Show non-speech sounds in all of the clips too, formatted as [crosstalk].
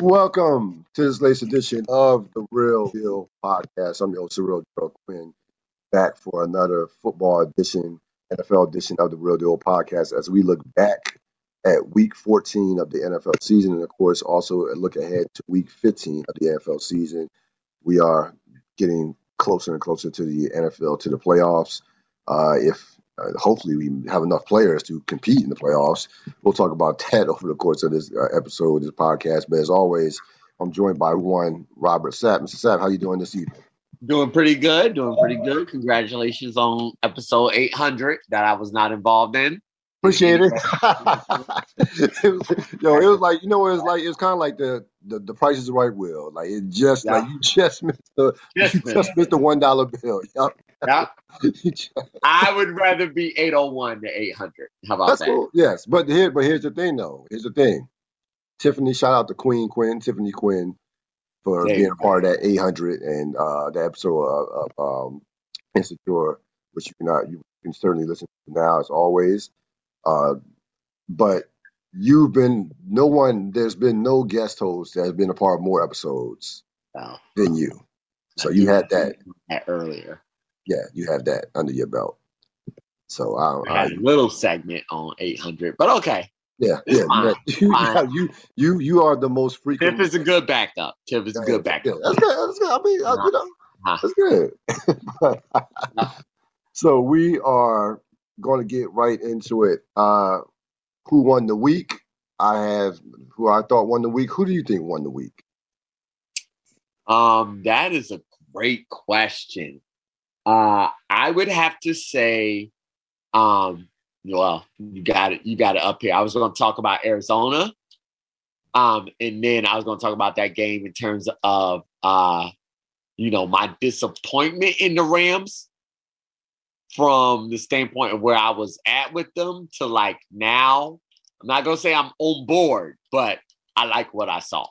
Welcome to this latest edition of the Ril Dil Podcast. I'm your host, Ril Gerald Quinn, back for another football edition, NFL edition of the Ril Dil Podcast as we look back at week 14 of the NFL season and, of course, also look ahead to week 15 of the NFL season. We are getting closer and closer to the NFL, to the playoffs. Uh, if uh, hopefully we have enough players to compete in the playoffs. We'll talk about [laughs] that over the course of this uh, episode, this podcast. But as always, I'm joined by one Robert Sapp. Mr. Sapp, how you doing this evening? Doing pretty good. Doing pretty good. Congratulations on episode 800 that I was not involved in. Appreciate it. [laughs] it was, yo, it was like you know, it was like It's kind of like the the, the Price is Right wheel. Like it just yeah. like you just missed the just, you just missed the one dollar bill. Yep. Yeah. [laughs] I would rather be 801 to 800. How about That's that? Cool. Yes, but here, but here's the thing, though. Here's the thing. Tiffany, shout out to Queen Quinn, Tiffany Quinn, for there being a part of that 800 and uh, the episode of, of um, Insecure, which you can uh, you can certainly listen to now as always. Uh, but you've been no one. There's been no guest host that has been a part of more episodes no. than you. So I you had that earlier yeah, you have that under your belt. So I, I had a little segment on 800, but okay. Yeah, it's yeah, fine, [laughs] you, [laughs] you, you, you are the most frequent. Tiff is a good backup. Tiff is a good backup. Yeah, that's good. That's good. I mean, uh, you know, that's good. [laughs] so we are going to get right into it. Uh, who won the week? I have who I thought won the week. Who do you think won the week? Um, that is a great question. Uh, I would have to say, um, well, you got it, you got it up here. I was going to talk about Arizona, um, and then I was going to talk about that game in terms of, uh, you know, my disappointment in the Rams from the standpoint of where I was at with them to like now. I'm not going to say I'm on board, but I like what I saw.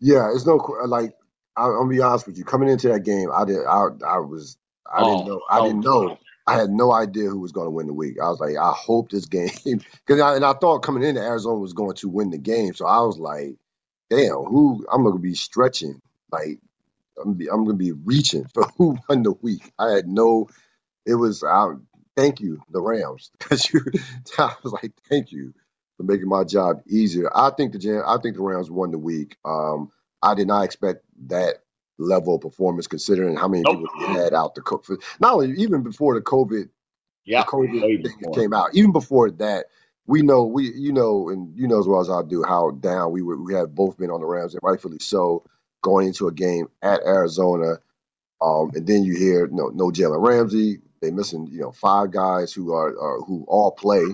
Yeah, it's no like I, am gonna be honest with you. Coming into that game, I did. I I was. I oh, didn't know. I oh, didn't know. I had no idea who was going to win the week. I was like, I hope this game [laughs] because I, and I thought coming into Arizona was going to win the game. So I was like, damn, who I'm gonna be stretching like I'm gonna be, I'm gonna be reaching for [laughs] who won the week. I had no. It was. I, thank you, the Rams, [laughs] because you. I was like, thank you for making my job easier. I think the I think the Rams won the week. Um, I did not expect that level of performance considering how many nope. people had out the COVID. Not only even before the COVID, yeah, the COVID thing came out. Even before that, we know we you know and you know as well as I do how down we were. We have both been on the Rams and rightfully so going into a game at Arizona. Um, and then you hear no no Jalen Ramsey. They missing you know five guys who are, are who all play.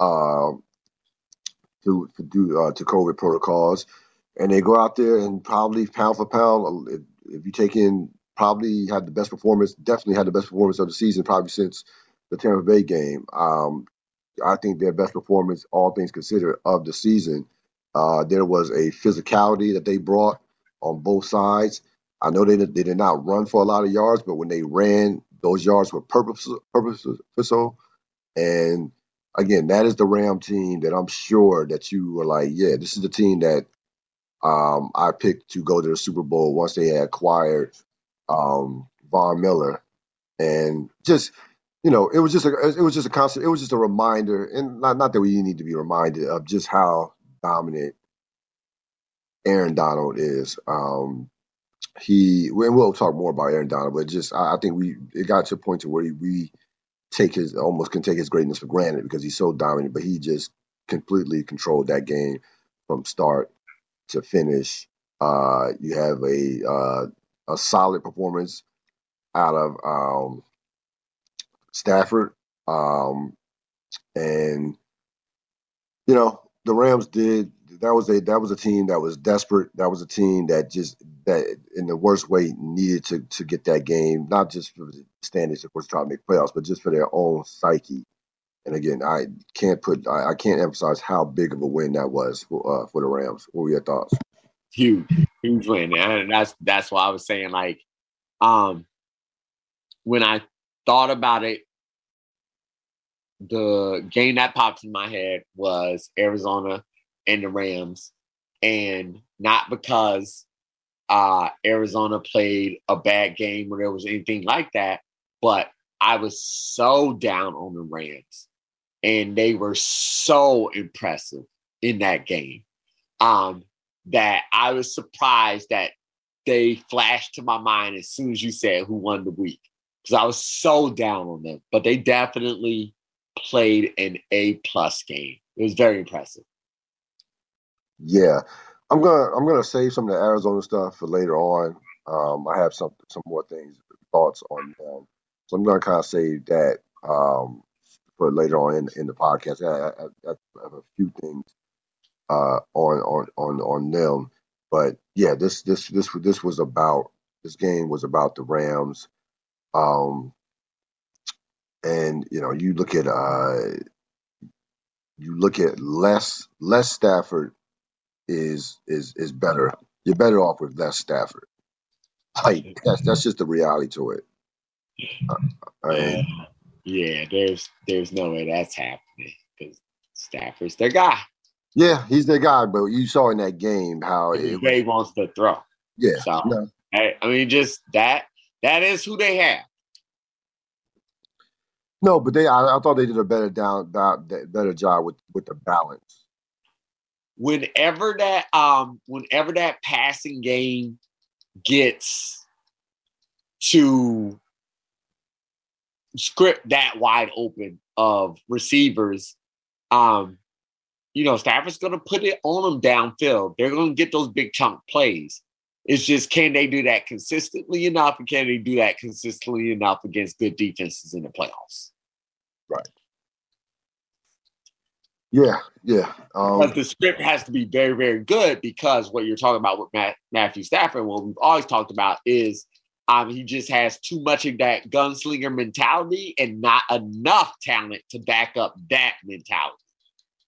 Um, to to do uh, to COVID protocols and they go out there and probably pound for pound, if, if you take in probably had the best performance, definitely had the best performance of the season, probably since the Tampa Bay game. Um, I think their best performance, all things considered, of the season. Uh, there was a physicality that they brought on both sides. I know they, they did not run for a lot of yards, but when they ran, those yards were purposeful. purposeful. And again, that is the Ram team that I'm sure that you were like, yeah, this is the team that um, I picked to go to the Super Bowl once they had acquired um, Von Miller, and just you know, it was just a it was just a constant it was just a reminder, and not not that we need to be reminded of just how dominant Aaron Donald is. Um, he and we'll talk more about Aaron Donald, but just I, I think we it got to a point to where he, we take his almost can take his greatness for granted because he's so dominant, but he just completely controlled that game from start to finish. Uh, you have a uh, a solid performance out of um, Stafford, um, and you know the Rams did. That was a that was a team that was desperate. That was a team that just that in the worst way needed to to get that game, not just for the standings, of course, trying to make playoffs, but just for their own psyche. And again, I can't put I, I can't emphasize how big of a win that was for uh, for the Rams. What were your thoughts? Huge, huge win, and that's that's why I was saying like, um, when I thought about it, the game that popped in my head was Arizona and the Rams, and not because uh, Arizona played a bad game or there was anything like that, but I was so down on the Rams, and they were so impressive in that game um, that I was surprised that they flashed to my mind as soon as you said who won the week because I was so down on them. But they definitely played an A plus game. It was very impressive. Yeah, I'm gonna I'm gonna save some of the Arizona stuff for later on. Um, I have some some more things thoughts on them, so I'm gonna kind of save that um, for later on in in the podcast. I, I, I have a few things uh, on on on on them, but yeah, this this this this was about this game was about the Rams. Um, and you know, you look at uh, you look at less less Stafford is is is better. You're better off with less Stafford. Like that's that's just the reality to it. Uh, I yeah, there's there's no way that's happening because Stafford's their guy. Yeah, he's their guy, but you saw in that game how it, he wants to throw. Yeah, so no. I, I mean, just that that is who they have. No, but they I, I thought they did a better down better job with with the balance. Whenever that um whenever that passing game gets to script that wide open of receivers, um, you know, Stafford's going to put it on them downfield. They're going to get those big chunk plays. It's just can they do that consistently enough, and can they do that consistently enough against good defenses in the playoffs? Right. Yeah, yeah. Um, but the script has to be very, very good because what you're talking about with Matt, Matthew Stafford, what we've always talked about is um, he just has too much of that gunslinger mentality and not enough talent to back up that mentality.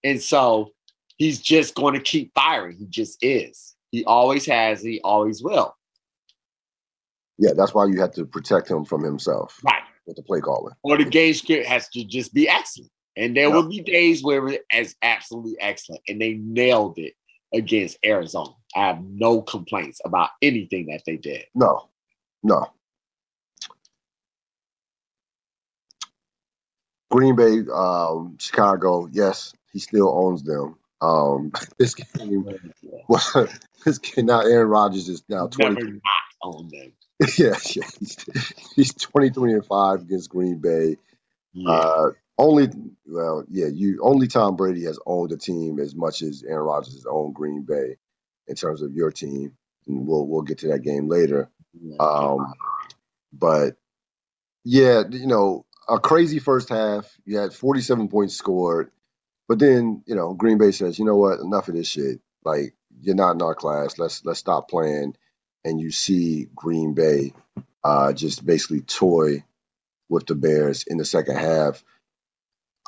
And so he's just going to keep firing. He just is. He always has. He always will. Yeah, that's why you have to protect him from himself. Right with the play calling. Or the game script has to just be excellent. And there will be days where it's absolutely excellent. And they nailed it against Arizona. I have no complaints about anything that they did. No, no. Green Bay, um, Chicago, yes, he still owns them. Um, [laughs] this game [laughs] this game now. Aaron Rodgers is now twenty. Never own them. [laughs] yeah, yeah. He's, he's 23 and 5 against Green Bay. Yeah. Uh, only, well, yeah, you only Tom Brady has owned a team as much as Aaron Rodgers has owned Green Bay in terms of your team. And we'll we'll get to that game later. Um, but yeah, you know, a crazy first half. You had 47 points scored, but then you know Green Bay says, you know what, enough of this shit. Like you're not in our class. Let's let's stop playing and you see Green Bay uh, just basically toy with the Bears in the second half.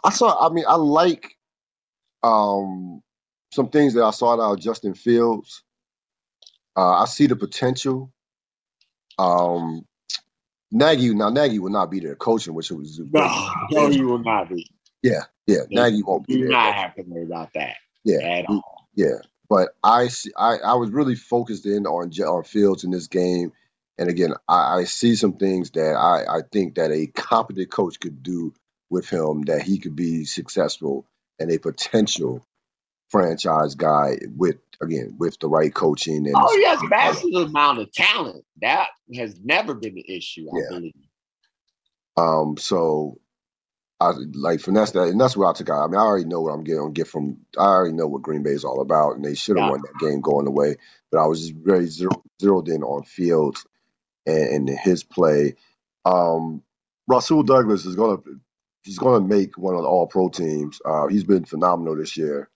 I saw. I mean, I like um, some things that I saw out of Justin Fields. Uh, I see the potential. Um, Nagy now Nagy will not be there coaching, which it was no, no, he will not be. Yeah, yeah, Nagy won't be do there. Not have to worry about that. Yeah, at all. Yeah, but I see, I, I was really focused in on on Fields in this game, and again, I, I see some things that I, I think that a competent coach could do with him that he could be successful and a potential franchise guy with again with the right coaching and oh he has massive amount of talent that has never been an issue i yeah. believe um so I like finesse that, and that's what I took out. I mean, I already know what I'm getting get from. I already know what Green Bay is all about, and they should have yeah. won that game going away. But I was just very zero, zeroed in on Fields and, and his play. Um, Rasul Douglas is gonna he's gonna make one of the All Pro teams. Uh, he's been phenomenal this year.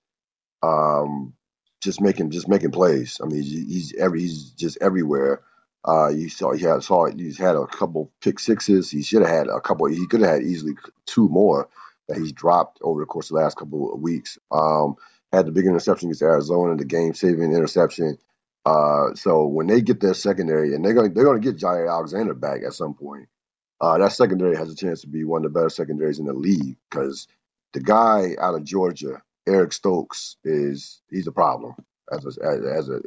Um, just making just making plays. I mean, he's, every he's just everywhere. Uh, you saw he had saw he's had a couple pick sixes. He should have had a couple. He could have had easily two more that he's dropped over the course of the last couple of weeks. Um, had the big interception against Arizona, the game saving interception. Uh, so when they get their secondary, and they're going they're going to get Jaire Alexander back at some point. Uh, that secondary has a chance to be one of the better secondaries in the league because the guy out of Georgia, Eric Stokes is he's a problem as a, as a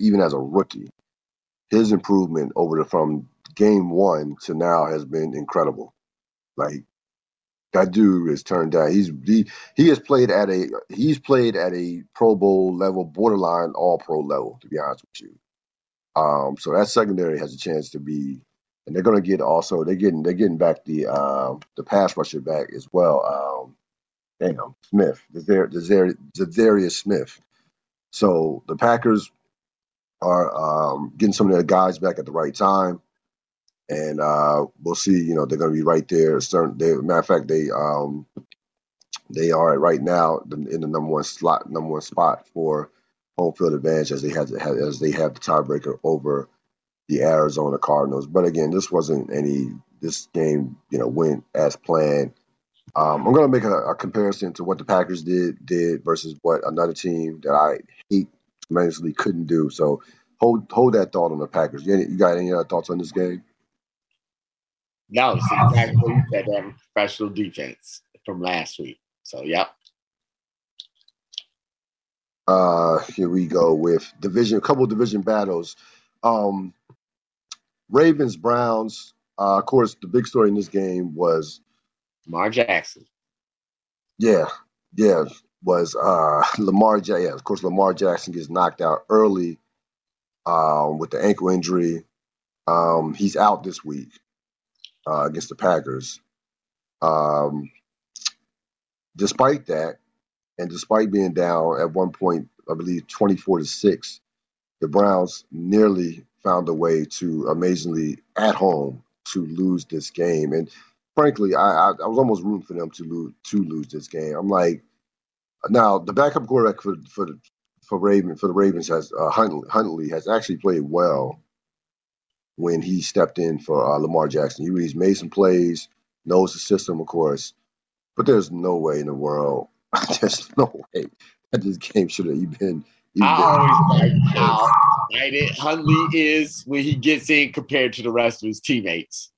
even as a rookie. His improvement over the from game one to now has been incredible. Like that dude is turned down. He's he, he has played at a he's played at a Pro Bowl level, borderline All Pro level. To be honest with you, um, so that secondary has a chance to be, and they're going to get also they're getting they're getting back the um, the pass rusher back as well. Um, damn Smith, Za'Darius Smith. So the Packers are um, getting some of their guys back at the right time and uh, we'll see. You know, they're going to be right there. Certain, they, matter of fact, they um, they are right now in the number one slot, number one spot for home field advantage as they have as they have the tiebreaker over the Arizona Cardinals. But again, this wasn't any. This game, you know, went as planned. Um, I'm going to make a, a, comparison to what the Packers did did versus what another team that I hate tremendously couldn't do. So hold hold that thought on the Packers. You, you got any other thoughts on this game? No, it's exactly what you said. They professional defense from last week. So, yep. Uh, here we go with division, a couple division battles. Um, Ravens, Browns. Uh, of course, the big story in this game was Lamar Jackson. Yeah, yeah, was uh, [laughs] Lamar. Yeah, of course, Lamar Jackson gets knocked out early um, with the ankle injury. Um, he's out this week uh, against the Packers. Um, despite that, and despite being down at one point, I believe 24 to 6, the Browns nearly found a way to amazingly at home to lose this game. And frankly, I, I, I was almost rooting for them to lose to lose this game. I'm like, now the backup quarterback for for for Raven for the Ravens has uh, Huntley, Huntley has actually played well when he stepped in for uh, Lamar Jackson. He, he's made some plays, knows the system, of course, but there's no way in the world, [laughs] there's no way that this game should have even. I always like how excited Huntley is when he gets in compared to the rest of his teammates.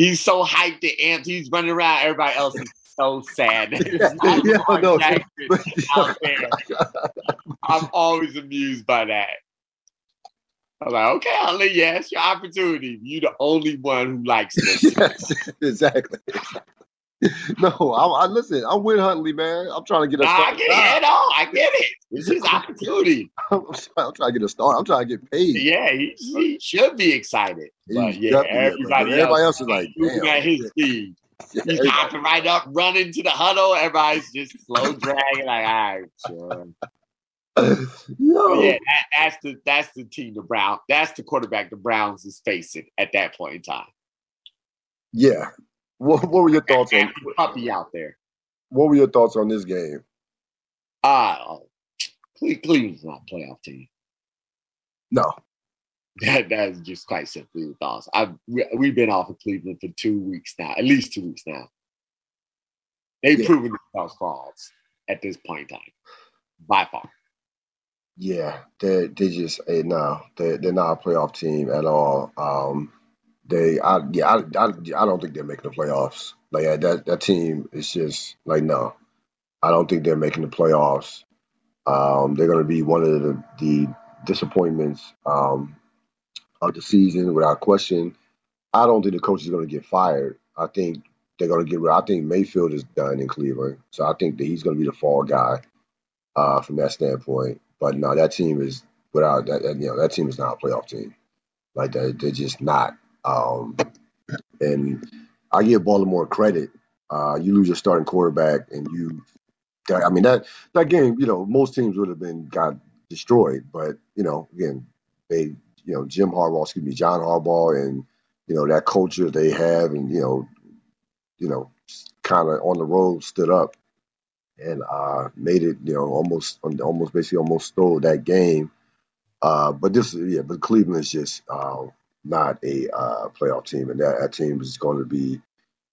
He's so hyped and amped. He's running around. Everybody else is so sad. [laughs] yeah, no, out there. I'm always amused by that. I'm like, okay, yes, your opportunity. You're the only one who likes this. [laughs] yes, exactly. [laughs] no, I, I, listen. I'm with Huntley, man. I'm trying to get a start. I get it. No, I get it. This is [laughs] opportunity. I'm, I'm, trying to get a start. I'm trying to get paid. Yeah, he, he should be excited. But yeah, everybody, everybody else, else is like, damn, at his speed. [laughs] Yeah, He's hopping right up, running to the huddle. Everybody's just slow dragging. Like, all right, sure. yeah, that, that's the that's the team the Brown that's the quarterback the Browns is facing at that point in time. Yeah. What, what were your thoughts on puppy out there? What were your thoughts on this game? Uh Cleveland's not a playoff team. No. That that is just quite simply the thoughts. I've we've been off of Cleveland for two weeks now, at least two weeks now. They've yeah. proven themselves false at this point in time, by far. Yeah, they they just eh, no, they they're not a playoff team at all. Um, they I yeah I, I I don't think they're making the playoffs. Like that that team is just like no, I don't think they're making the playoffs. Um, they're going to be one of the the disappointments um, of the season without question. I don't think the coach is going to get fired. I think they're going to get rid. I think Mayfield is done in Cleveland, so I think that he's going to be the fall guy uh, from that standpoint. But no, that team is without that. You know, that team is not a playoff team. Like that, they're just not. Um, and I give Baltimore credit. Uh, you lose your starting quarterback, and you. I mean that that game. You know, most teams would have been got destroyed, but you know, again, they. You know, Jim Harbaugh, excuse me, John Harbaugh, and you know that culture they have, and you know, you know, kind of on the road stood up and uh, made it, you know, almost almost basically almost stole that game. Uh, but this, yeah, but Cleveland is just uh, not a uh, playoff team, and that, that team is going to be,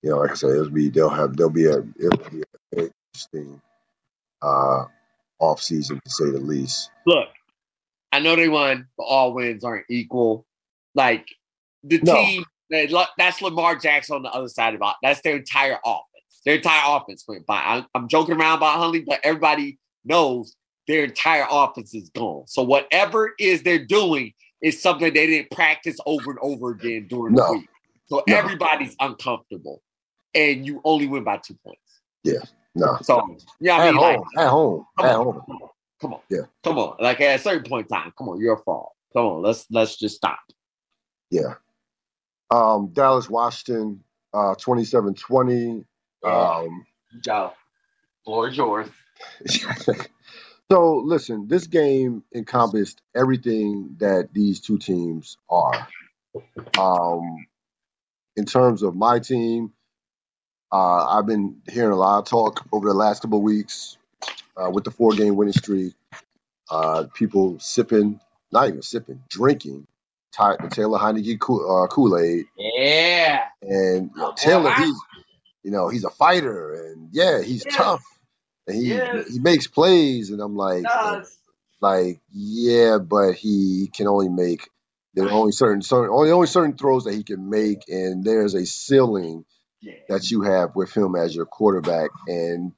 you know, like I said, it'll be they'll have they'll be a it'll be a interesting uh, off season to say the least. Look, I know they won, but all wins aren't equal. Like the no. team, that's Lamar Jackson on the other side of it. That's their entire offense. Their entire offense went by. I'm, I'm joking around about Huntley, but everybody knows their entire offense is gone. So whatever it is they're doing is something they didn't practice over and over again during No. the week. So No. everybody's uncomfortable, and you only win by two points. Yeah, no. So yeah, I At mean, like, home. At home. At on, home. come on, come on, Yeah. come on. Like at a certain point in time, come on, your fault. Come on, let's let's just stop. Yeah. Um, Dallas, Washington, uh, 27-20. Um, Go, floor is yours. [laughs] so listen, this game encompassed everything that these two teams are. Um, in terms of my team, uh, I've been hearing a lot of talk over the last couple of weeks uh, with the four game winning streak. Uh, people sipping, not even sipping, drinking Ty- the Taylor Heinicke Kool Aid. Yeah, And you know, Taylor, he's you know he's a fighter, and yeah, he's Yes. tough, and he Yes. he makes plays, and I'm like, does. like yeah, but he can only make there are only certain certain only only certain throws that he can make, and there's a ceiling Yeah. that you have with him as your quarterback, and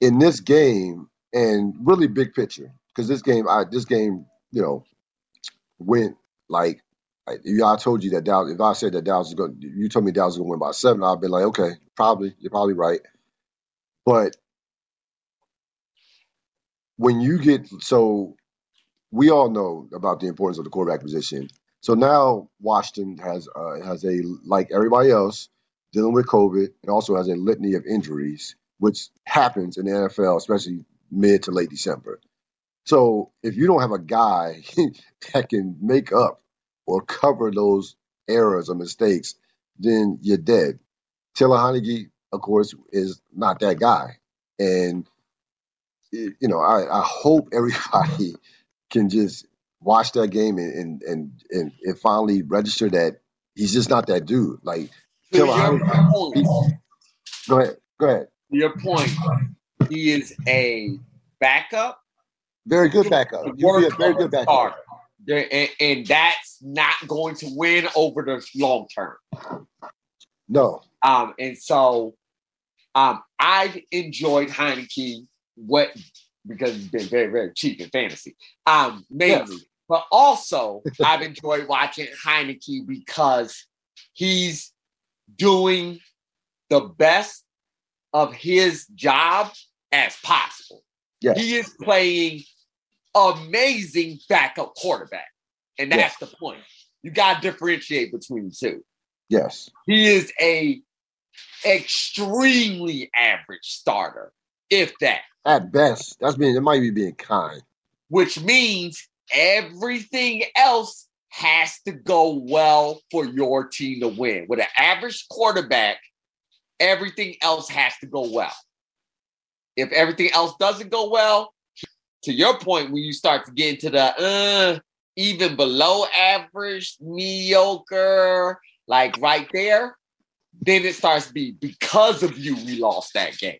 in this game, and really big picture, because this game, I this game, you know, went like. I, I told you that Dallas. If I said that Dallas is going, you told me Dallas is going to win by seven. I'd be like, okay, probably. You're probably right. But when you get so, we all know about the importance of the quarterback position. So now Washington has uh, has a like everybody else dealing with COVID, and also has a litany of injuries, which happens in the NFL, especially mid to late December. So if you don't have a guy [laughs] that can make up or cover those errors or mistakes, then you're dead. Taylor Heinicke, of course, is not that guy, and it- you know I, I hope everybody [laughs] can just watch that game and and and, and, and finally register that he's just not that dude. Like, To Taylor your Heinicke, point, go ahead, go ahead. your point, he is a backup. Very good backup. You'd be a very good backup. starter. And, and that's not going to win over the long term. No, Um, and so um, I've enjoyed Heinicke what because he's been very, very cheap in fantasy. Um, mainly. But also I've enjoyed watching Heinicke because he's doing the best of his job as possible. Yes. He is playing amazing backup quarterback. And that's the point. You gotta differentiate between the two yes, he is a extremely average starter, if that, at best, that's being it might be being kind. which means everything else has to go well for your team to win. With an average quarterback, everything else has to go well. If everything else doesn't go well, to your point, when you start to get into the uh, even below average, mediocre, like right there, then it starts to be because of you, we lost that game.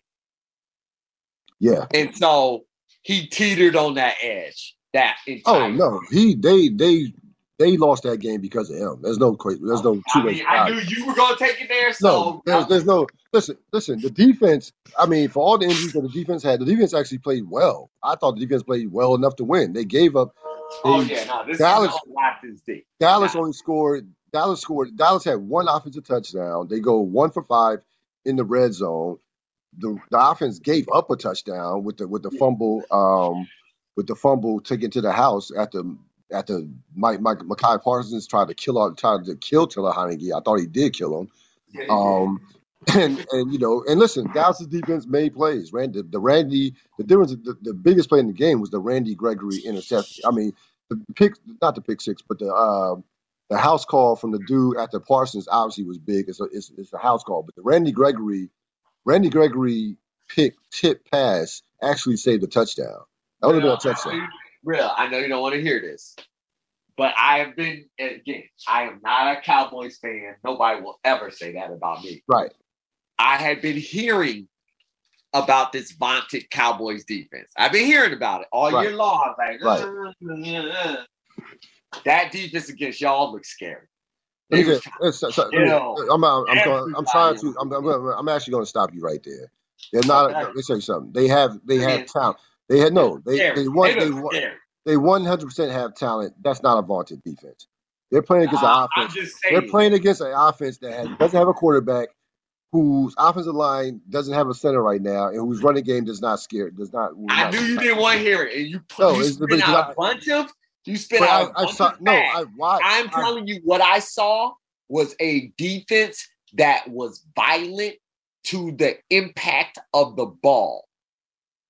Yeah. And so he teetered on that edge. That oh, entire Oh no, he they they they lost that game because of him. There's no there's no two I ways mean, I knew you were gonna take it there, No, so there's, there's no listen, listen. The defense. I mean, for all the injuries that the defense had, the defense actually played well. I thought the defense played well enough to win. They gave up. oh yeah, no, this Dallas- is Watkins D. Dallas only scored. Dallas scored. Dallas had one offensive touchdown. They go one for five in the red zone. The the offense gave up a touchdown with the with the fumble. Um, with the fumble taken to the house after after Mike Mike Micah Parsons tried to kill tried to kill Taylor Heinicke. I thought he did kill him. Yeah. Um, [clears throat] and and you know, and listen, Dallas' defense made plays. Randy, the Randy, the difference, the, the biggest play in the game was the Randy Gregory interception. I mean, the pick, not the pick six, but the uh, the house call from the dude after Parsons obviously was big. It's a it's, it's a house call, but the Randy Gregory, Randy Gregory pick tip pass actually saved a touchdown. That would have been a touchdown. Real, I know you don't want to hear this, but I have been again. I am not a Cowboys fan. Nobody will ever say that about me. Right. I had been hearing about this vaunted Cowboys defense. I've been hearing about it all Right. year long. Like, Right. uh, uh, uh. that defense against y'all looks scary. Let me They was get- let's- so- so- I'm, I'm, I'm, going- I'm trying to. I'm, actually going to stop you right there. They're not. Let me say something. They have. They have talent. They had no. They they won. They won. They one hundred percent have talent. That's not a vaunted defense. They're playing against uh, an offense. They're playing against an offense that has, doesn't have a quarterback, whose offensive line doesn't have a center right now, and whose running game does not scare. Does not. I not, knew you didn't want to hear it, and you, no, you a bunch of. You spit out. I, I saw, no, I watched. I'm telling you, what I saw was a defense that was violent to the impact of the ball.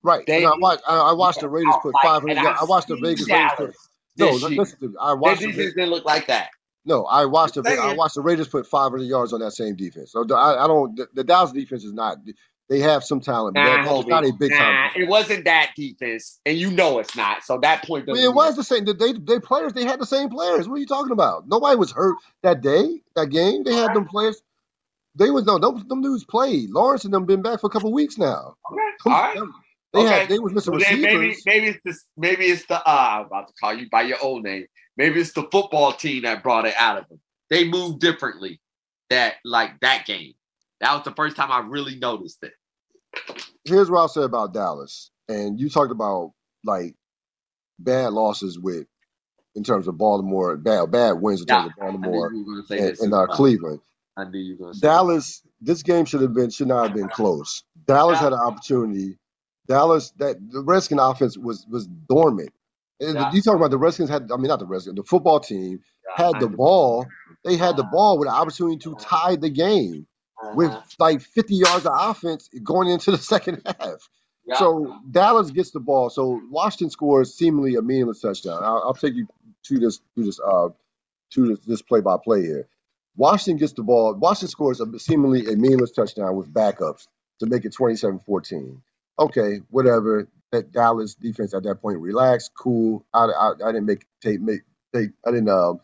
Right. They, I watched. I, I watched the Raiders put five hundred. I watched the Vegas Raiders put no, listen to me. I watched. Defense didn't look like that. No, I watched the I watched the Raiders put 500 yards on that same defense. So I, I don't. The, the, Dallas defense is not. They have some talent, nah, it's not a big nah, time. It wasn't that defense, and you know it's not. So that point. I mean, it was the same. They, they players. They had the same players. What are you talking about? Nobody was hurt that day. That game. They had them players. They was no. Them, them dudes played. Lawrence and them been back for a couple weeks now. Okay. All right. Them, they okay. had they was missing well, receivers. Maybe maybe it's the maybe it's the uh, I'm about to call you by your old name. Maybe it's the football team that brought it out of them. They moved differently that like that game. That was the first time I really noticed it. Here's what I'll say about Dallas. And you talked about like bad losses with in terms of Baltimore, bad bad wins in terms of Baltimore and, and uh, Cleveland. I knew you were going to say Dallas. This game should have been should not have been close. Dallas had an opportunity Dallas, that the Redskins offense was was dormant. Yeah. You talk about the Redskins had, I mean, not the Redskins, the football team yeah, had the ball. They had the ball with an opportunity to tie the game uh-huh. with like 50 yards of offense going into the [laughs] second half. Yeah. So Dallas gets the ball. So Washington scores seemingly a meaningless touchdown. I'll, I'll take you to this to this uh to this, this play by play here. Washington gets the ball. Washington scores a seemingly a meaningless touchdown with backups to make it 27-14 okay, whatever. That Dallas defense at that point relaxed, cool. I, I, I didn't make take make take I didn't um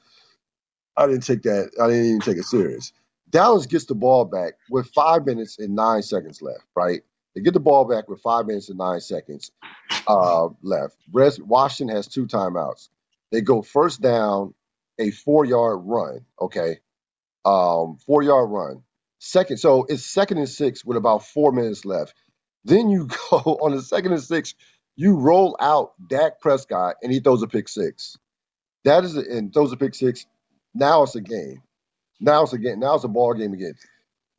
I didn't take that I didn't even take it serious. Dallas gets the ball back with five minutes and nine seconds left, right? They get the ball back with five minutes and nine seconds uh, left. Washington has two timeouts. They go first down, a four yard run, okay? Um, four yard run. Second, so it's second and six with about four minutes left. Then you [laughs] go on the second and six, you roll out Dak Prescott and he throws a pick six. That is a, and throws a pick six. Now it's a game. Now it's a game. Now it's a ball game again.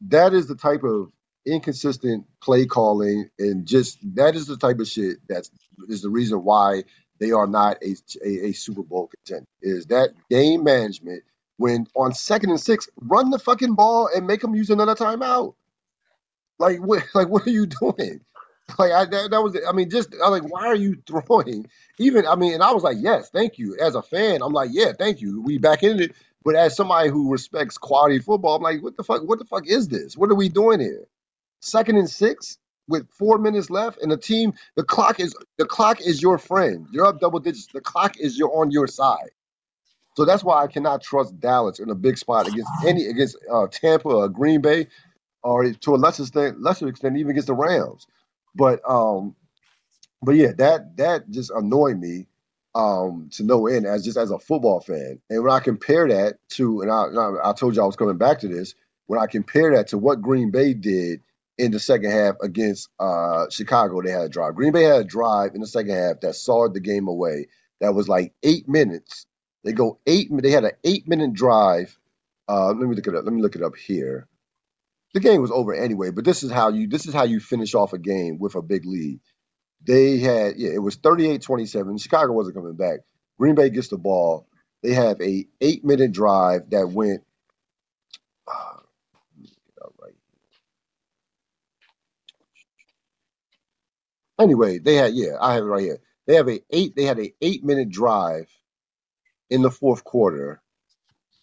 That is the type of inconsistent play calling and just that is the type of shit that is the reason why they are not a, a, a Super Bowl contender. Is that game management when on second and six, run the fucking ball and make them use another timeout. Like what? Like what are you doing? Like I that, that was I mean just I'm like why are you throwing even I mean and I was like yes thank you as a fan I'm like yeah thank you we back in it but as somebody who respects quality football I'm like what the fuck what the fuck is this? What are we doing here? Second and six with four minutes left and the team the clock is the clock is your friend. You're up double digits. The clock is your on your side. So that's why I cannot trust Dallas in a big spot against any against uh, Tampa or Green Bay or to a lesser extent, lesser extent, even against the Rams. But um, but yeah, that that just annoyed me um to no end as just as a football fan. And when I compare that to, and I I told you I was coming back to this, when I compare that to what Green Bay did in the second half against uh Chicago, they had a drive. Green Bay had a drive in the second half that sawed the game away. That was like eight minutes. They go eight. They had an eight minute drive. Uh, let me look it up. Let me look it up here the game was over anyway. But this is how you this is how you finish off a game with a big lead. They had yeah, it was 38-27. Chicago wasn't coming back. Green Bay gets the ball. They have a eight minute drive that went. Uh, Anyway, they had yeah, I have it right here. They have a eight. They had a eight minute drive in the fourth quarter.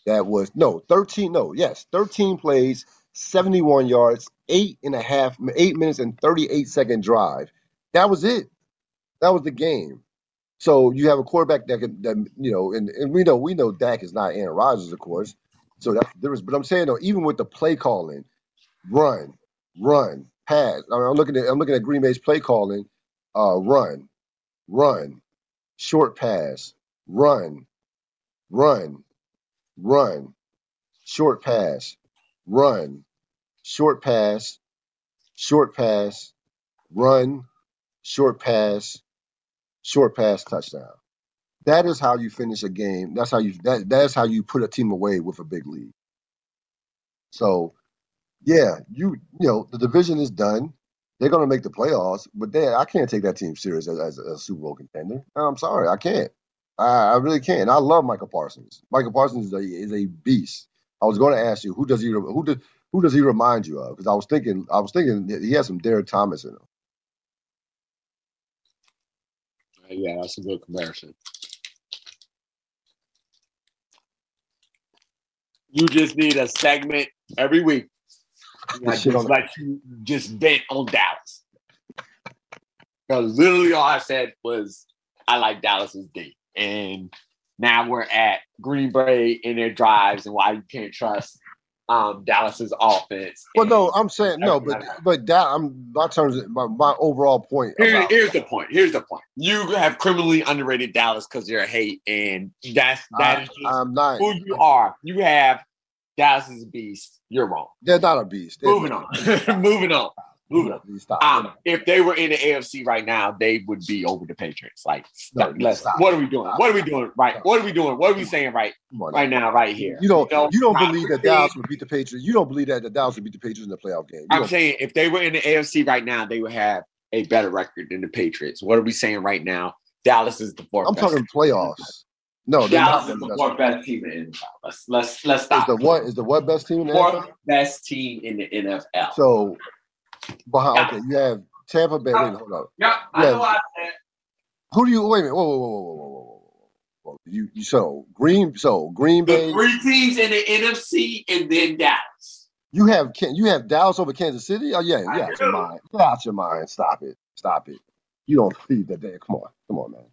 That was no thirteen. No, yes, thirteen plays, 71 yards, eight and a half, eight minutes and 38 second drive. That was it. That was the game. So you have a quarterback that can, that you know, and, and we know we know Dak is not Aaron Rodgers, of course. So that's there is, but I'm saying though, even with the play calling, run, run, pass. I I'm looking at I'm looking at Green Bay's play calling, uh, run, run, short pass, run, run, run, short pass, run, short pass, short pass, run, short pass, short pass, touchdown. That is how you finish a game. That's how you that that's how you put a team away with a big lead. So, yeah, you you know the division is done. They're going to make the playoffs, but they, I can't take that team serious as, as a Super Bowl contender. I'm sorry, I can't. I, I really can't. I love Michael Parsons. Michael Parsons is a, is a beast. I was going to ask you who does he who does who does he remind you of? Because I was thinking I was thinking he has some Derrick Thomas in him. Yeah, that's a good comparison. You just need a segment every week. Just like you just bent on Dallas. Because literally all I said was I like Dallas's D. And now we're at Green Bay in their drives and why you can't trust um, Dallas's offense. Well, no, I'm saying no, but but that I'm my terms my, my overall point. Here, about, here's the point. Here's the point. You have criminally underrated Dallas because you're a hate, and that's that I, is not who you are. You have Dallas is a beast. You're wrong. They're not a beast. They're Moving on. [laughs] Moving on. Um, if they were in the AFC right now, they would be over the Patriots. Like, stop, no, stop. what are we doing? What are we doing? Right? What are we doing? What are we saying right right now, right here? You don't. You, know, you don't believe that Dallas would beat the Patriots. You don't believe that the Dallas would beat the Patriots in the playoff game. You I'm saying if they were in the AFC right now, they would have a better record than the Patriots. What are we saying right now? Dallas is the fourth. I'm talking playoffs. No, Dallas is the fourth best team in the NFL. Let's let's let's stop. Is the what is the what best team in the fourth NFL? best team in the NFL. So, behind, uh, yeah. okay, you have Tampa Bay. Wait, hold up. Yeah, I know. I said. Who do you wait a minute? Whoa, whoa, whoa, whoa, whoa, whoa, whoa. You, you so Green so Green Bay. The three teams in the NFC and then Dallas. You have you have Dallas over Kansas City? Oh yeah, yeah. Out your mind. Get out your mind. Stop it. Stop it. You don't feed that day. Come on. Come on, man.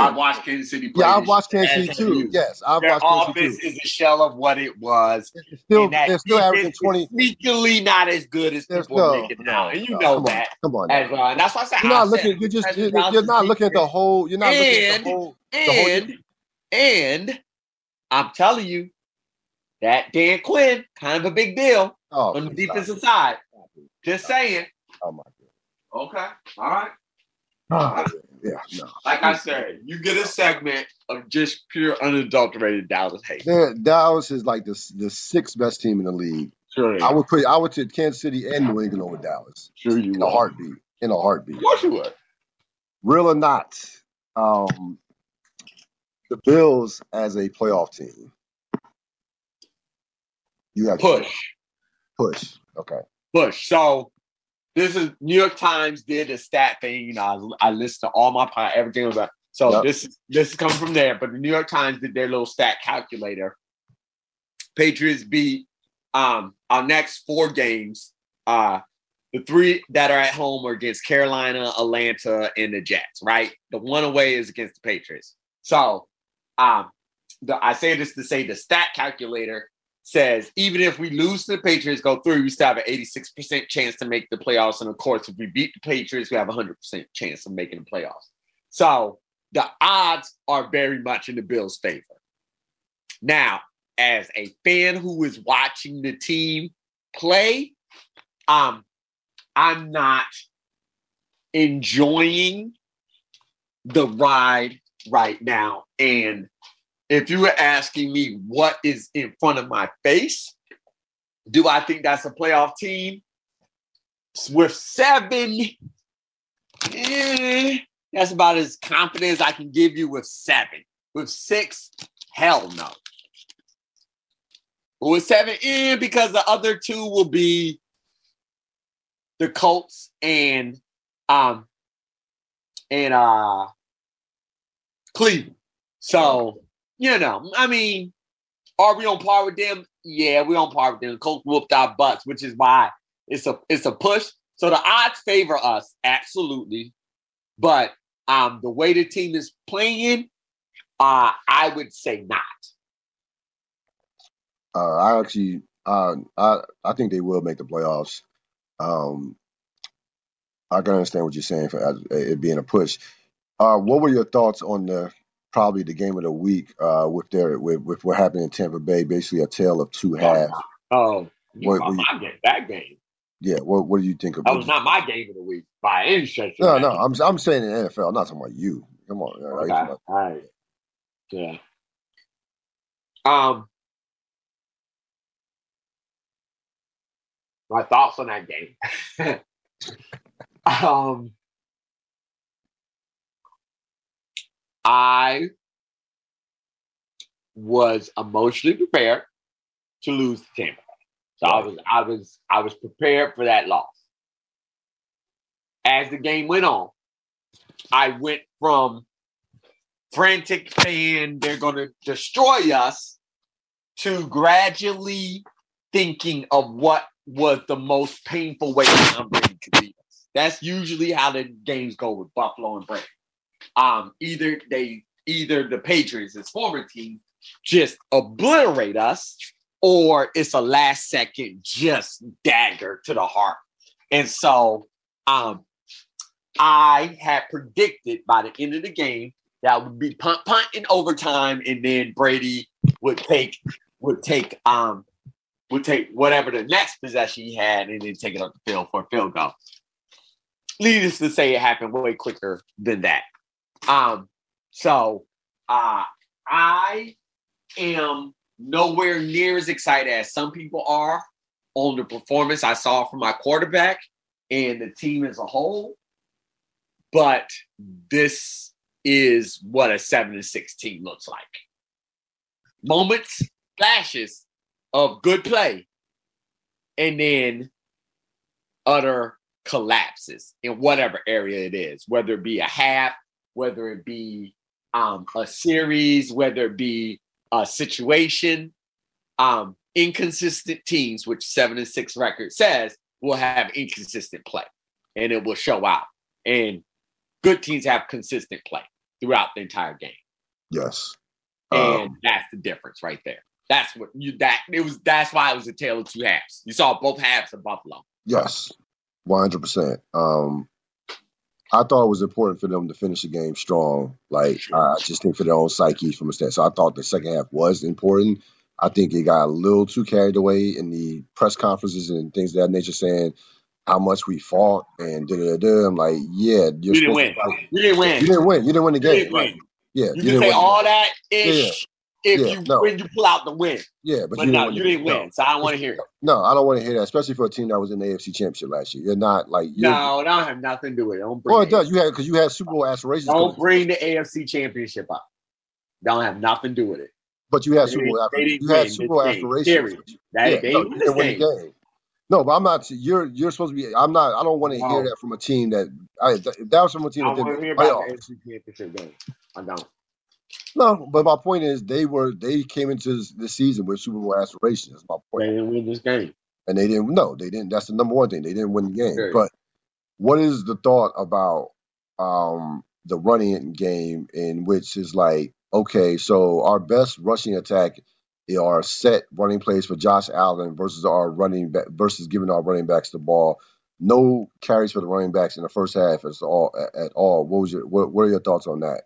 I've watched Kansas City play. Yeah, I've watched Kansas City too. Yes, I've Their watched Kansas City too. is a shell of what it was. It's still, they're still averaging twenty. Sneakily not as good as people no, make it now, and you no, know come that. On, come on, as well. Uh, and that's why I said you're not looking. You're just you're, you're not looking at the whole. You're not and, looking at the whole. The and whole, and I'm telling you that Dan Quinn kind of a big deal oh, on the defensive side. Just saying. Oh my god. Okay. All right. Oh, yeah, no. Like I said, you get a segment of just pure unadulterated Dallas hate. Dallas is like the the sixth best team in the league. Sure. I would put I would take Kansas City and New England over Dallas. Sure, you in would. a heartbeat. In a heartbeat. Of course you would. Ril or not, um, the Bills as a playoff team. You have push. Push. Okay. Push. So this is New York Times did a stat thing. You know, I, I listen to all my pod, everything was about. So yep. this this is coming from there. But the New York Times did their little stat calculator. Patriots beat um our next four games. Uh the three that are at home are against Carolina, Atlanta, and the Jets, right? The one away is against the Patriots. So um the, I say this to say the stat calculator says even if we lose to the Patriots, go through, we still have an 86% chance to make the playoffs. And of course, if we beat the Patriots, we have a 100% chance of making the playoffs. So the odds are very much in the Bills' favor. Now, as a fan who is watching the team play, um, I'm not enjoying the ride right now. And if you were asking me what is in front of my face, do I think that's a playoff team? With seven, eh, that's about as confident as I can give you with seven. With six, hell no. With seven, eh, because the other two will be the Colts and um and uh Cleveland. So you know, I mean, are we on par with them? Yeah, we on par with them. Colts whooped our butts, which is why it's a it's a push. So the odds favor us, absolutely. But um, the way the team is playing, uh, I would say not. Uh, I actually, uh, I I think they will make the playoffs. Um, I can understand what you're saying for it being a push. Uh, what were your thoughts on the probably the game of the week uh, with their with, with what happened in Tampa Bay. Basically, a tale of two halves. Oh, what, I get that game. Yeah, what what do you think of? That was not my game of the week by any stretch. No, no, I'm I'm saying in NFL. I'm not talking about you. Come on. Okay. All right. Yeah. Um. My thoughts on that game. [laughs] um. I was emotionally prepared to lose to Tampa. So right. I was I was I was prepared for that loss. As the game went on, I went from frantic fan, they're gonna destroy us, to gradually thinking of what was the most painful way to beat us. That's usually how the games go with Buffalo and Brady. Um, either they either the Patriots, his former team, just obliterate us, or it's a last second just dagger to the heart. And so um, I had predicted by the end of the game that would be punt, punt in overtime, and then Brady would take would take um would take whatever the next possession he had and then take it up the field for a field goal. Needless to say, it happened way quicker than that. Um, so uh, I am nowhere near as excited as some people are on the performance I saw from my quarterback and the team as a whole. But this is what a seven and six team looks like. Moments, flashes of good play, and then utter collapses in whatever area it is, whether it be a half, whether it be um, a series, whether it be a situation. Um, inconsistent teams, which seven and six record says, will have inconsistent play, and it will show out. And good teams have consistent play throughout the entire game. Yes, and um, that's the difference right there. That's what you that it was. That's why it was a tale of two halves. You saw both halves of Buffalo. Yes, one hundred percent. Um, I thought it was important for them to finish the game strong. Like I just think for their own psyche from a stand. So I thought the second half was important. I think it got a little too carried away in the press conferences and things of that nature, saying how much we fought and da da da. I'm like, yeah, you didn't win. You didn't win. You didn't win. You didn't win the game. You right. Yeah, you, you can say all that ish if yeah, you no. when you pull out the win. Yeah, but, but you no, didn't you didn't win. No. So I don't want to hear it. No, I don't want to hear that, especially for a team that was in the AFC Championship last year. You're not like you're, no, don't have nothing to do with it. Don't bring well, it does. You had because you had Super Bowl aspirations. Don't bring the AFC Championship up. Don't have nothing to do with it. But you had they Super Bowl aspirations. You had Super Bowl aspirations. That, yeah, they no, didn't win the game. No, but I'm not. You're you're supposed to be. I'm not. I don't want to hear that from a team that. I, that was from a team I that didn't hear about the AFC Championship game. I don't. No, but my point is they were they came into the season with Super Bowl aspirations. That's my point. They didn't win this game, and they didn't. No, they didn't. That's the number one thing. They didn't win the game. Sure. But what is the thought about um, the running game in which is like okay, so our best rushing attack are set running plays for Josh Allen versus our running back versus giving our running backs the ball. No carries for the running backs in the first half at all. At all. What was your what, what are your thoughts on that?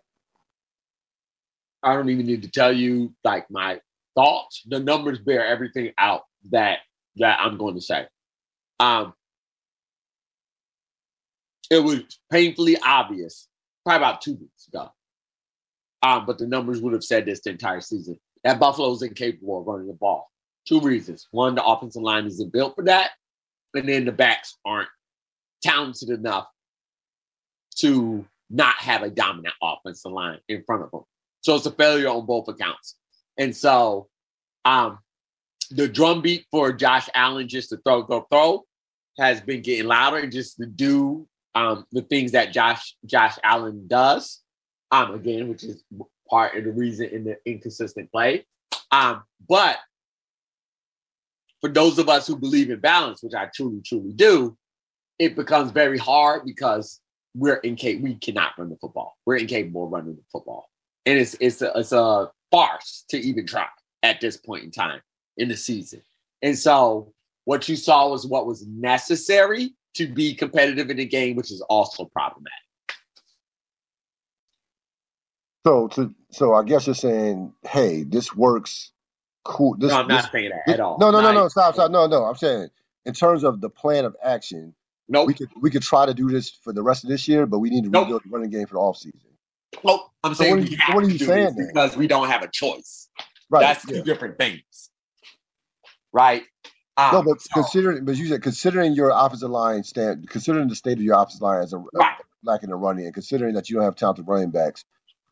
I don't even need to tell you like my thoughts. The numbers bear everything out that that I'm going to say. Um, it was painfully obvious probably about two weeks ago. Um, but the numbers would have said this the entire season that Buffalo is incapable of running the ball. Two reasons. One, the offensive line isn't built for that. And then the backs aren't talented enough to not have a dominant offensive line in front of them. So it's a failure on both accounts. And so um, the drumbeat for Josh Allen just to throw, throw, throw has been getting louder and just to do um, the things that Josh Josh Allen does. Um, again, which is part of the reason in the inconsistent play. Um, but for those of us who believe in balance, which I truly, truly do, it becomes very hard because we're incapable. We cannot run the football. We're incapable of running the football and it's it's a, it's a farce to even try at this point in time in the season. And so what you saw was what was necessary to be competitive in the game, which is also problematic. So to so I guess you're saying, hey, this works. Cool. This, no, I'm this, not saying that this, at all. No, no, no, no. Stop, stop. No, no. I'm saying in terms of the plan of action, Nope. we could we could try to do this for the rest of this year, but we need to Nope. rebuild the running game for the offseason. Nope. I'm So saying what are we you- have what are to you do saying then? because we don't have a choice. Right. That's yeah. two different things. Right? Um, No, but so- considering, but you said considering your offensive line stand, considering the state of your offensive line as a Right. lacking a running, and considering that you don't have talented running backs,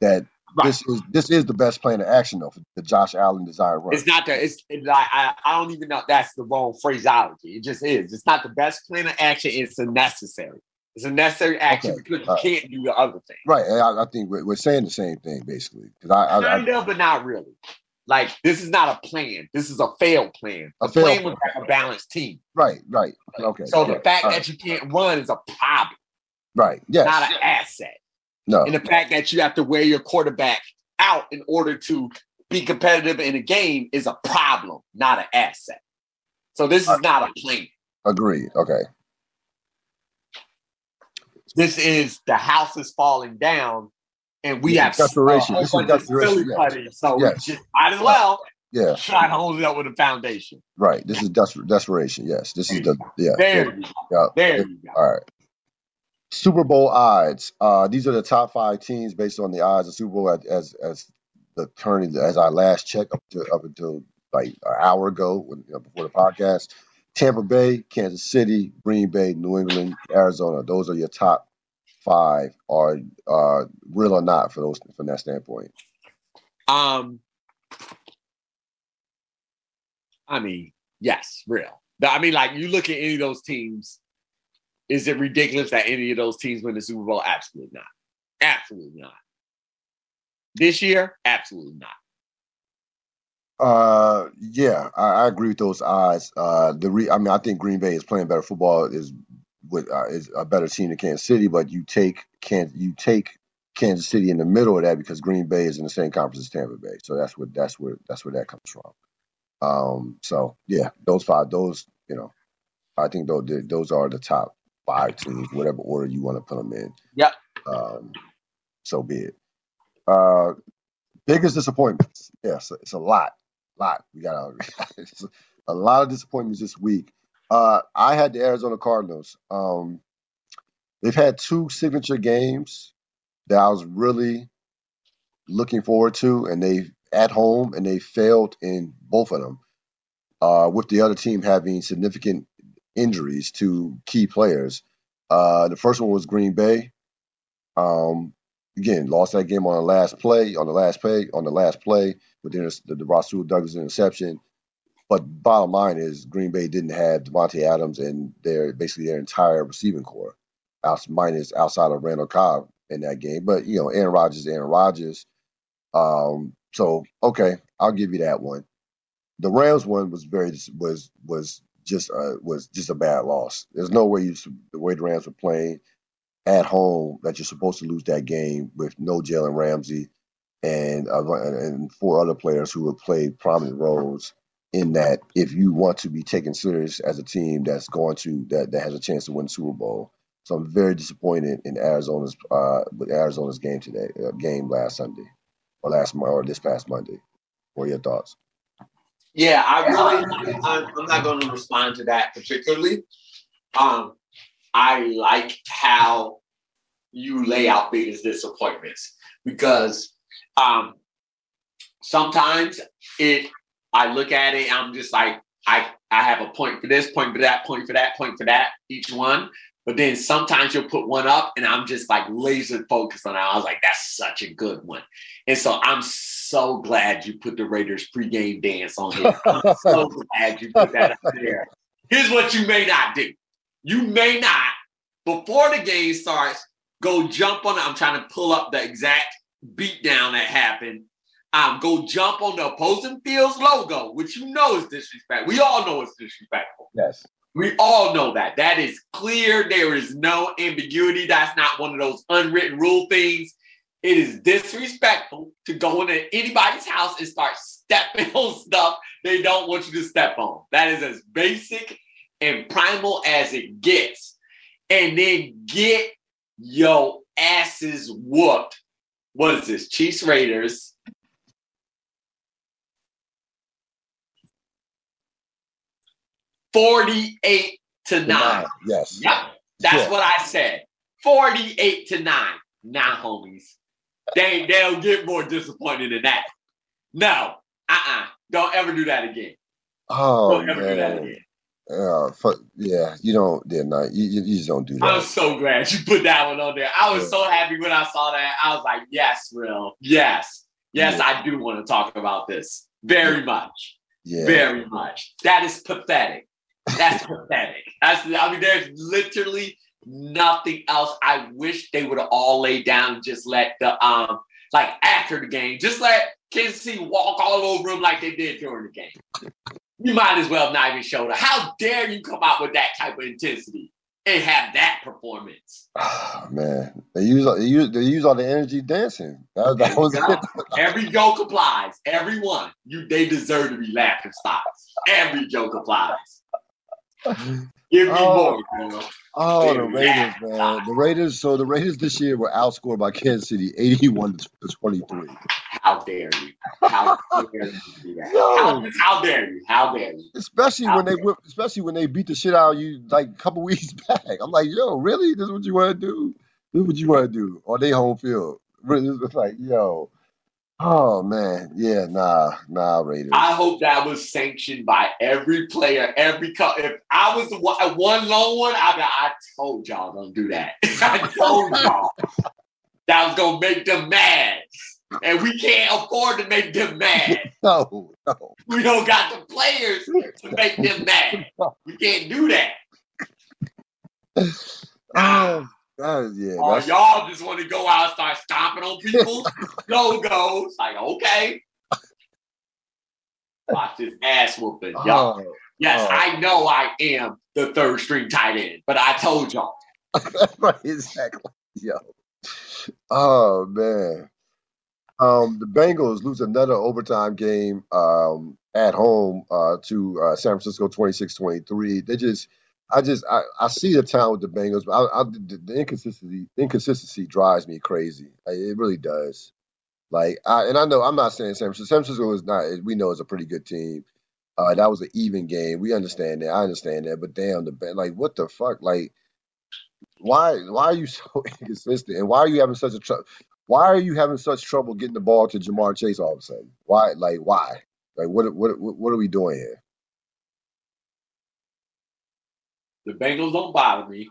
that Right. this is this is the best plan of action though for the Josh Allen desired run. It's not that It's it, like I, I don't even know. That's the wrong phraseology. It just is. It's not the best plan of action. It's a necessary. It's a necessary action Okay, because you can't do the other thing. right. I, I think we're, we're saying the same thing basically because I, I, I Kind of, but not really. Like this is not a plan. This is a failed plan. A failed plan was like a balanced team. right, right, okay. So the fact all that right, you can't run is a problem, right, yes, not an asset. no, And the fact that you have to wear your quarterback out in order to be competitive in a game is a problem, not an asset. So this is not a plan. agreed. Okay, This is the house is falling down, and we This have desperation. a whole This is bunch of desperation, putty, So Yes. we just might as well yeah, try to hold it up with a foundation. right. This is des- desperation. Yes, this is the yeah. There you go. yeah. There you go. All right. Super Bowl odds. Uh, these are the top five teams based on the odds of Super Bowl as as, as the current as I last checked up to up until like an hour ago when, you know, before the podcast. Tampa Bay, Kansas City, Green Bay, New England, Arizona. Those are your top five. Are uh, real or not for those from that standpoint? Um, I mean, yes, real. I mean, like you look at any of those teams. Is it ridiculous that any of those teams win the Super Bowl? Absolutely not. Absolutely not. This year, absolutely not. Uh, yeah, I, I agree with those odds. Uh, the re- I mean, I think Green Bay is playing better football. Is with uh, is a better team than Kansas City, but you take can you take Kansas City in the middle of that because Green Bay is in the same conference as Tampa Bay. So that's what that's where that's where that comes from. Um, so yeah, those five, those you know, I think those those are the top five teams, whatever order you want to put them in. Yeah. Um, so be it. Uh, biggest disappointments. Yes, it's a lot, lot. We got it's [laughs] a lot of disappointments this week. Uh, I had the Arizona Cardinals. Um, they've had two signature games that I was really looking forward to, and they at home, and they failed in both of them. Uh, with the other team having significant injuries to key players. Uh, the first one was Green Bay. Um, again, lost that game on the last play, on the last play, on the last play with the, the, the Rasul Douglas interception. But bottom line is Green Bay didn't have Davante Adams and their basically their entire receiving core, out, minus outside of Randall Cobb in that game. But you know, Aaron Rodgers, Aaron Rodgers. Um, so okay, I'll give you that one. The Rams one was very was was just uh, was just a bad loss. There's no way you the way the Rams were playing at home that you're supposed to lose that game with no Jalen Ramsey and uh, and four other players who have played prominent roles in that. If you want to be taken serious as a team that's going to that that has a chance to win the Super Bowl, so I'm very disappointed in Arizona's uh, with Arizona's game today, uh, game last Sunday or last or this past Monday. What are your thoughts? Yeah, I really, I'm not going to respond to that particularly. Um, I like how you lay out biggest disappointments because um, sometimes it, I look at it, I'm just like, I, I have a point for this, point for that, point for that, point for that, each one. But then sometimes you'll put one up and I'm just like laser focused on it. I was like, that's such a good one. And so I'm so glad you put the Raiders pregame dance on here. I'm so [laughs] glad you put that up there. Here's what you may not do. You may not, before the game starts, go jump on. I'm trying to pull up the exact beatdown that happened. Um, go jump on the opposing field's logo, which you know is disrespectful. We all know it's disrespectful. Yes. We all know that. That is clear. There is no ambiguity. That's not one of those unwritten rule things. It is disrespectful to go into anybody's house and start stepping [laughs] on stuff they don't want you to step on. That is as basic and primal as it gets. And then get your asses whooped. What is this? Chiefs Raiders. 48 to 9. nine. Yes. Yep. That's what I said. 48 to 9. Nah, homies. They they'll get more disappointed than that. No. Uh-uh. Don't ever do that again. Oh don't ever man. do that again. Uh, fuck, yeah, you don't. Yeah, no, you, you just don't do that. I was so glad you put that one on there. I was yeah. so happy when I saw that. I was like, yes, real, yes, yes, yeah. I do want to talk about this very yeah. much, very much. That is pathetic. That's [laughs] pathetic. That's. I mean, there's literally nothing else. I wish they would have all laid down and just let the um like after the game, just let Kansas City walk all over them like they did during the game you might as well not even show. How dare you come out with that type of intensity and have that performance? Oh, man, they use they use they use all the energy dancing. That, that was Every joke applies. Everyone, you they deserve to be laughing stocks. Every joke applies. Give me oh, more. Oh, the Raiders, man. The Raiders. So the Raiders this year were outscored by Kansas City, eighty-one to twenty-three. How dare you? How [laughs] dare you How, how, dare you? How dare you? Especially how when they, you? especially when they beat the shit out of you like a couple [laughs] weeks back. I'm like, yo, really? This is what you want to do? This is what you want to do on their home field? It's like, yo, Oh man, yeah, nah, nah, Raiders. I hope that was sanctioned by every player, every co- if I was one, one lone one, I mean, I told y'all don't do that. [laughs] I told y'all that was gonna make them mad, and we can't afford to make them mad. [laughs] No, no, we don't got the players to make them [laughs] mad. We can't do that. [sighs] Oh yeah. Oh, or y'all just want to go out and start stomping on people? [laughs] go, go. It's like, okay. Watch this ass whooping. Y'all. Oh, yes, oh. I know I am the third string tight end, but I told y'all. right, exactly. Yo. Oh man. Um, the Bengals lose another overtime game um, at home uh, to uh, San Francisco 26-23. They just I just I, I see the talent with the Bengals, but I, I, the, the inconsistency inconsistency drives me crazy. it really does. Like I and I know I'm not saying San Francisco. San Francisco is not. We know it's a pretty good team. Uh, that was an even game. We understand that. I understand that. But damn, the like, what the fuck? Like, why why are you [laughs] so inconsistent? And why are you having such a trouble? Why are you having such trouble getting the ball to Ja'Marr Chase all of a sudden? Why? Like, why? Like, what what what are we doing here? The Bengals don't bother me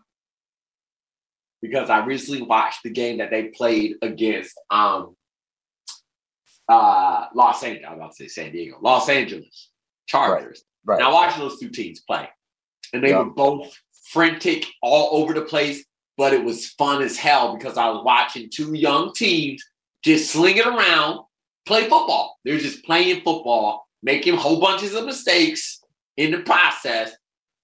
because I recently watched the game that they played against um, uh, Los Angeles. I was about to say San Diego, Los Angeles Chargers. Right. right. And I watched those two teams play, and they yep. were both frantic all over the place. But it was fun as hell because I was watching two young teams just sling it around, play football. They're just playing football, making whole bunches of mistakes in the process,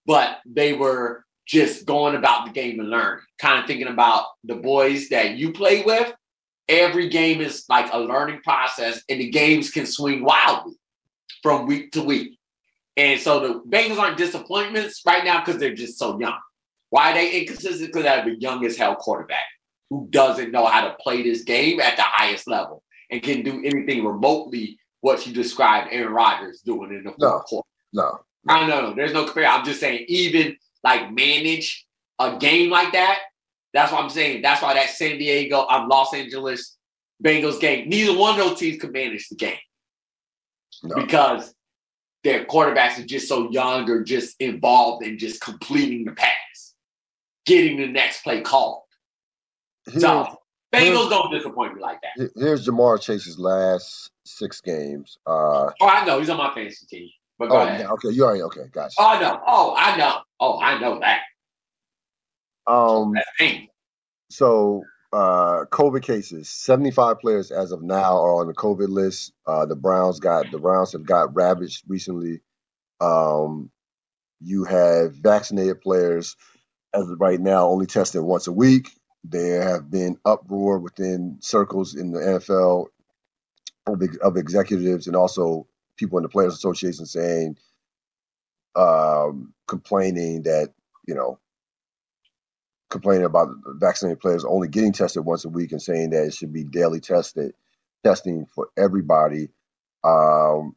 but they were just going about the game and learning, kind of thinking about the boys that you play with. Every game is like a learning process, and the games can swing wildly from week to week. And so the Bengals aren't disappointments right now because they're just so young. Why are they inconsistent? Because they have a young as hell quarterback who doesn't know how to play this game at the highest level and can do anything remotely what you described Aaron Rodgers doing in the fourth no, quarter. No, I know there's no compare. I'm just saying, even like manage a game like that. That's what I'm saying. That's why that San Diego, um, Los Angeles Bengals game. Neither one of those teams could manage the game no. because their quarterbacks are just so young or just involved in just completing the pass, getting the next play called. so Bengals don't disappoint me like that. Here's Ja'Marr Chase's last six games. Uh, oh, I know he's on my fantasy team. But oh, yeah, okay. You already okay. Gotcha. Oh, I know. Oh, I know. Oh, I know that. Um. So, uh, COVID cases. Seventy-five players as of now are on the COVID list. Uh, the Browns got the Browns have got ravaged recently. Um, you have vaccinated players as of right now only tested once a week. There have been uproar within circles in the NFL of, of executives and also people in the Players Association saying, um, complaining that you know, complaining about vaccinated players only getting tested once a week and saying that it should be daily tested testing for everybody. Um,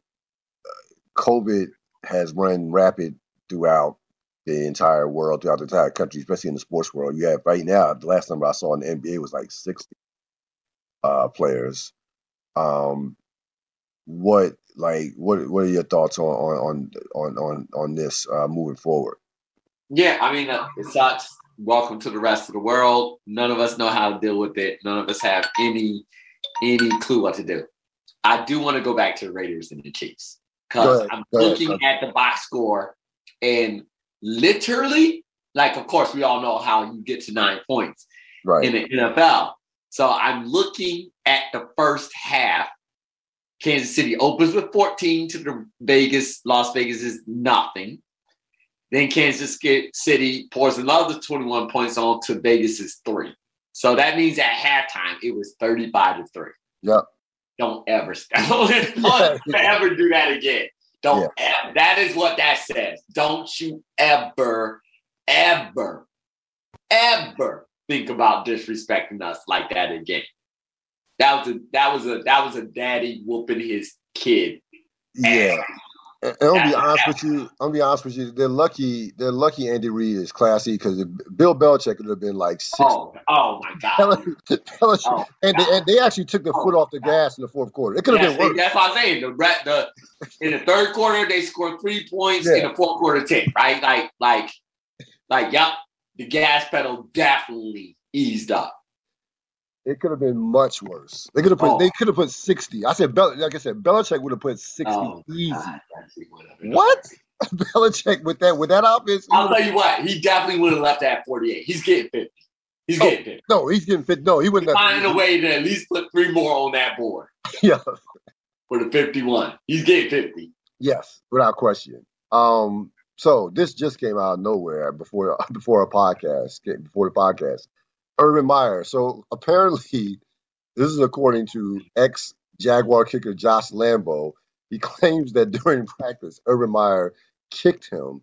COVID has run rapid throughout the entire world, throughout the entire country, especially in the sports world. You have right now, the last number I saw in the NBA was like 60 uh, players. Um, what like what what are your thoughts on on on on on this uh, moving forward? Yeah, I mean, uh, it sucks. Welcome to the rest of the world. None of us know how to deal with it. None of us have any any clue what to do. I do want to go back to the Raiders and the Chiefs because I'm looking at the box score and literally, like, of course, we all know how you get to nine points right. in the NFL. So I'm looking at the first half. Kansas City opens with 14 to the Vegas. Las Vegas is nothing. Then Kansas City pours another 21 points on to Vegas' three. So that means at halftime it was 35 to 3. Yep. Don't ever [laughs] don't ever [laughs] do that again. Don't yeah. ever. That is what that says. Don't you ever, ever, ever think about disrespecting us like that again. That was a that was a that was a daddy whooping his kid. Yeah. And I'll be honest with you. I'll be honest with you. They're lucky. They're lucky. Andy Reid is classy because Bill Belichick would have been like six. Oh, oh my [laughs] god! Belichick, oh, and, they, and, they, actually took the oh, foot off the gas in the fourth quarter. It could have yes, been worse. That's what I'm saying. The, the in the third quarter they scored three points. Yeah. In the fourth quarter, ten. Right? Like, like, like. Yep. The gas pedal definitely eased up. It could have been much worse. They could have put. Oh. They could have put sixty. I said, Bel- like I said, Belichick would have put sixty oh, easy. God, what? [laughs] Belichick with that with that offense. I'll tell you what. He definitely would have left at forty-eight. He's getting fifty. He's oh, getting fifty. No, he's getting fifty. No, he wouldn't. Have. Find a way to at least put three more on that board. [laughs] Yeah. For the fifty-one, he's getting fifty. Yes, without question. Um. So this just came out of nowhere before [laughs] before a podcast. Before the podcast. Urban Meyer. So apparently, this is according to ex Jaguar kicker Josh Lambo. He [laughs] claims that during practice, Urban Meyer kicked him.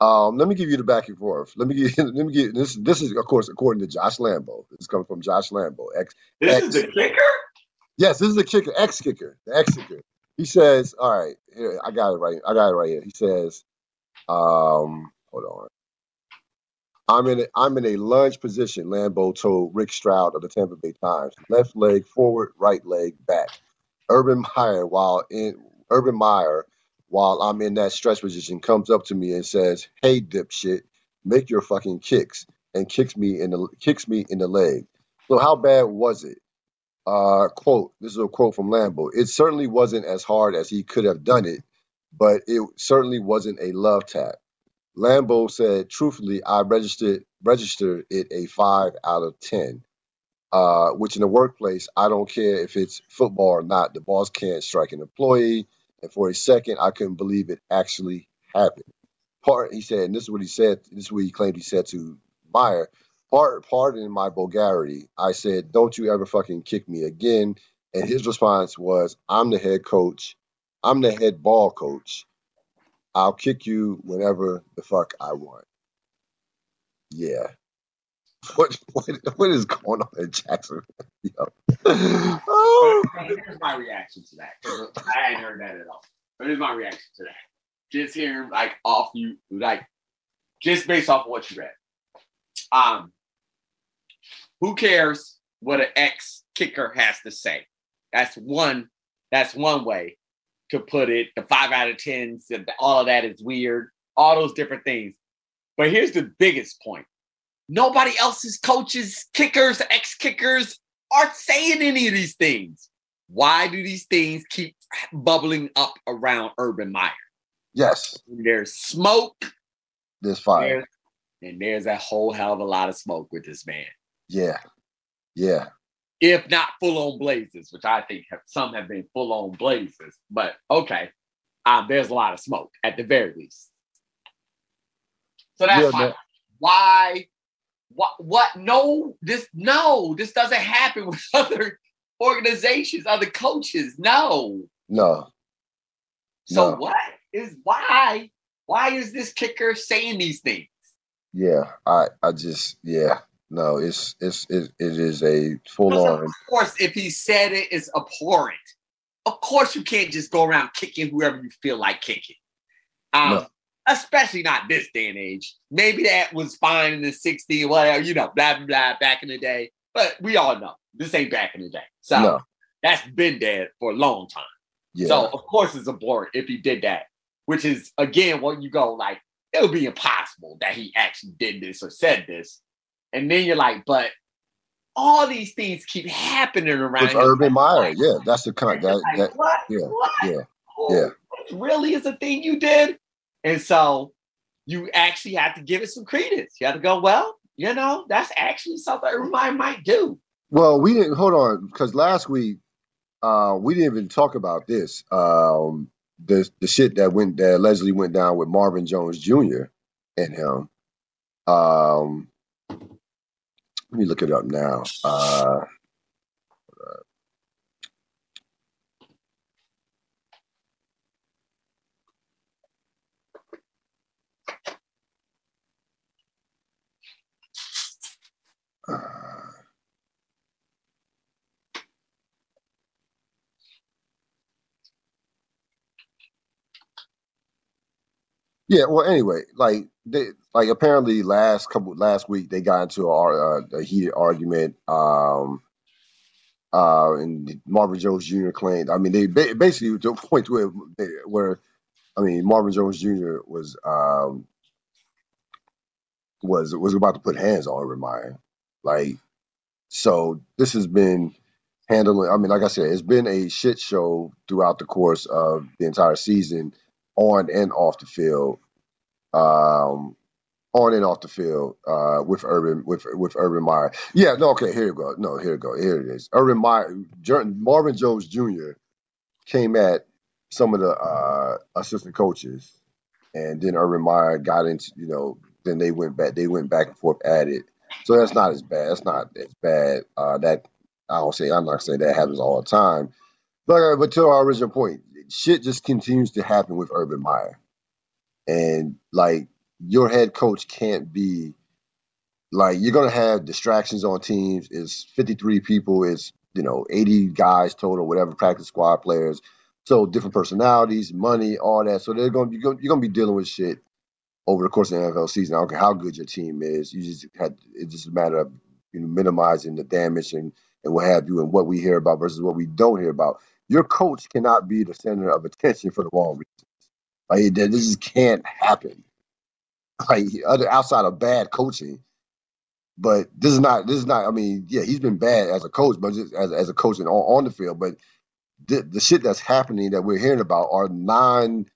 Um, let me give you the back and forth. Let me give. [laughs] Let me give this. This is of course according to Josh Lambo. This is coming from Josh Lambo. Ex. This ex, is the kicker. Yes, this is the kicker. Ex kicker. The ex kicker. He says, "All right, here, I got it right. I got it right here." He says, um, "Hold on." I'm in a, I'm in a lunge position, Lambo told Rick Stroud of the Tampa Bay Times. Left leg forward, right leg back. Urban Meyer, while in Urban Meyer, while I'm in that stretch position, comes up to me and says, "Hey, dipshit, make your fucking kicks," and kicks me in the kicks me in the leg. So how bad was it? Uh, quote. This is a quote from Lambo. It certainly wasn't as hard as he could have done it, but it certainly wasn't a love tap. Lambo said, truthfully, I registered registered it a five out of ten. Uh, which in the workplace, I don't care if it's football or not. The boss can't strike an employee. And for a second, I couldn't believe it actually happened. Part he said, and this is what he said. This is what he claimed he said to Meyer. Part pardon my vulgarity. I said, "Don't you ever fucking kick me again." And his response was, "I'm the head coach. I'm the head ball coach. I'll kick you whenever the fuck I want. Yeah. [laughs] What what what is going on in Jackson? [laughs] oh. Here's my reaction to that. I hadn't heard that at all. But here's my reaction to that. Just hearing like off you like just based off of what you read. Um who cares what an ex kicker has to say? That's one that's one way to put it. The five out of tens, all of that is weird. All those different things. But here's the biggest point: nobody else's coaches, kickers, ex kickers aren't saying any of these things. Why do these things keep bubbling up around Urban Meyer? Yes. There's smoke. There's fire. There's, and there's a whole hell of a lot of smoke with this man. Yeah. Yeah if not full on blazes, which I think have, some have been full on blazes. But okay, um, there's a lot of smoke at the very least. So that's yeah, fine. Why? What? What? No, this no, this doesn't happen [laughs] with other organizations, other coaches. No. No. So no. what is why? Why is this kicker saying these things? Yeah, I I just yeah no, it's it's it, it is a full on. Of course, if he said it, it's abhorrent. Of course, you can't just go around kicking whoever you feel like kicking. Um, no. especially not this day and age. Maybe that was fine in the 60s, whatever, you know, blah, blah, blah, back in the day. But we all know this ain't back in the day. So no. that's been dead for a long time. Yeah. So of course it's abhorrent if he did that, which is again what you go like, it would be impossible that he actually did this or said this. And then you're like, but all these things keep happening around. With Urban Meyer, yeah, that's the kind that, like, that what? yeah, what? yeah, oh, yeah. Really is a thing you did, and so you actually have to give it some credence. You have to go, well, you know, that's actually something Urban Meyer might do. Well, we didn't hold on because last week uh, we didn't even talk about this. Um, the the shit that went that allegedly went down with Marvin Jones Jr. and him. Um, let me look it up now. Uh, Yeah, well, anyway, like they, like apparently last couple last week they got into a, a heated argument. Um, uh, and Marvin Jones Jr. claimed. I mean, they basically to a point where where I mean Marvin Jones Jr. was um was was about to put hands on Meyer. Like, so this has been handling. I mean, like I said, it's been a shit show throughout the course of the entire season on and off the field, um, on and off the field uh, with Urban with with Urban Meyer. Yeah, no, okay, here you go. No, here you go. Here it is. Urban Meyer, Marvin Jones Jr. came at some of the uh, assistant coaches, and then Urban Meyer got into you know. Then they went back. They went back and forth at it. So that's not as bad. That's not as bad. Uh, that I don't say. I'm not saying that happens all the time. But uh, but to our original point, shit just continues to happen with Urban Meyer. And like your head coach can't be like you're gonna have distractions on teams. It's 53 people, it's you know 80 guys total, whatever practice squad players. So different personalities, money, all that. So they're gonna you're gonna be dealing with shit over the course of the NFL season. I don't care how good your team is. You just had it's just a matter of you know minimizing the damage and and what have you, and what we hear about versus what we don't hear about. Your coach cannot be the center of attention for the wrong reasons. Like this just can't happen. Like other outside of bad coaching, but this is not. This is not. I mean, yeah, he's been bad as a coach, but just as as a coach and on, on the field. But the, the shit that's happening that we're hearing about are non,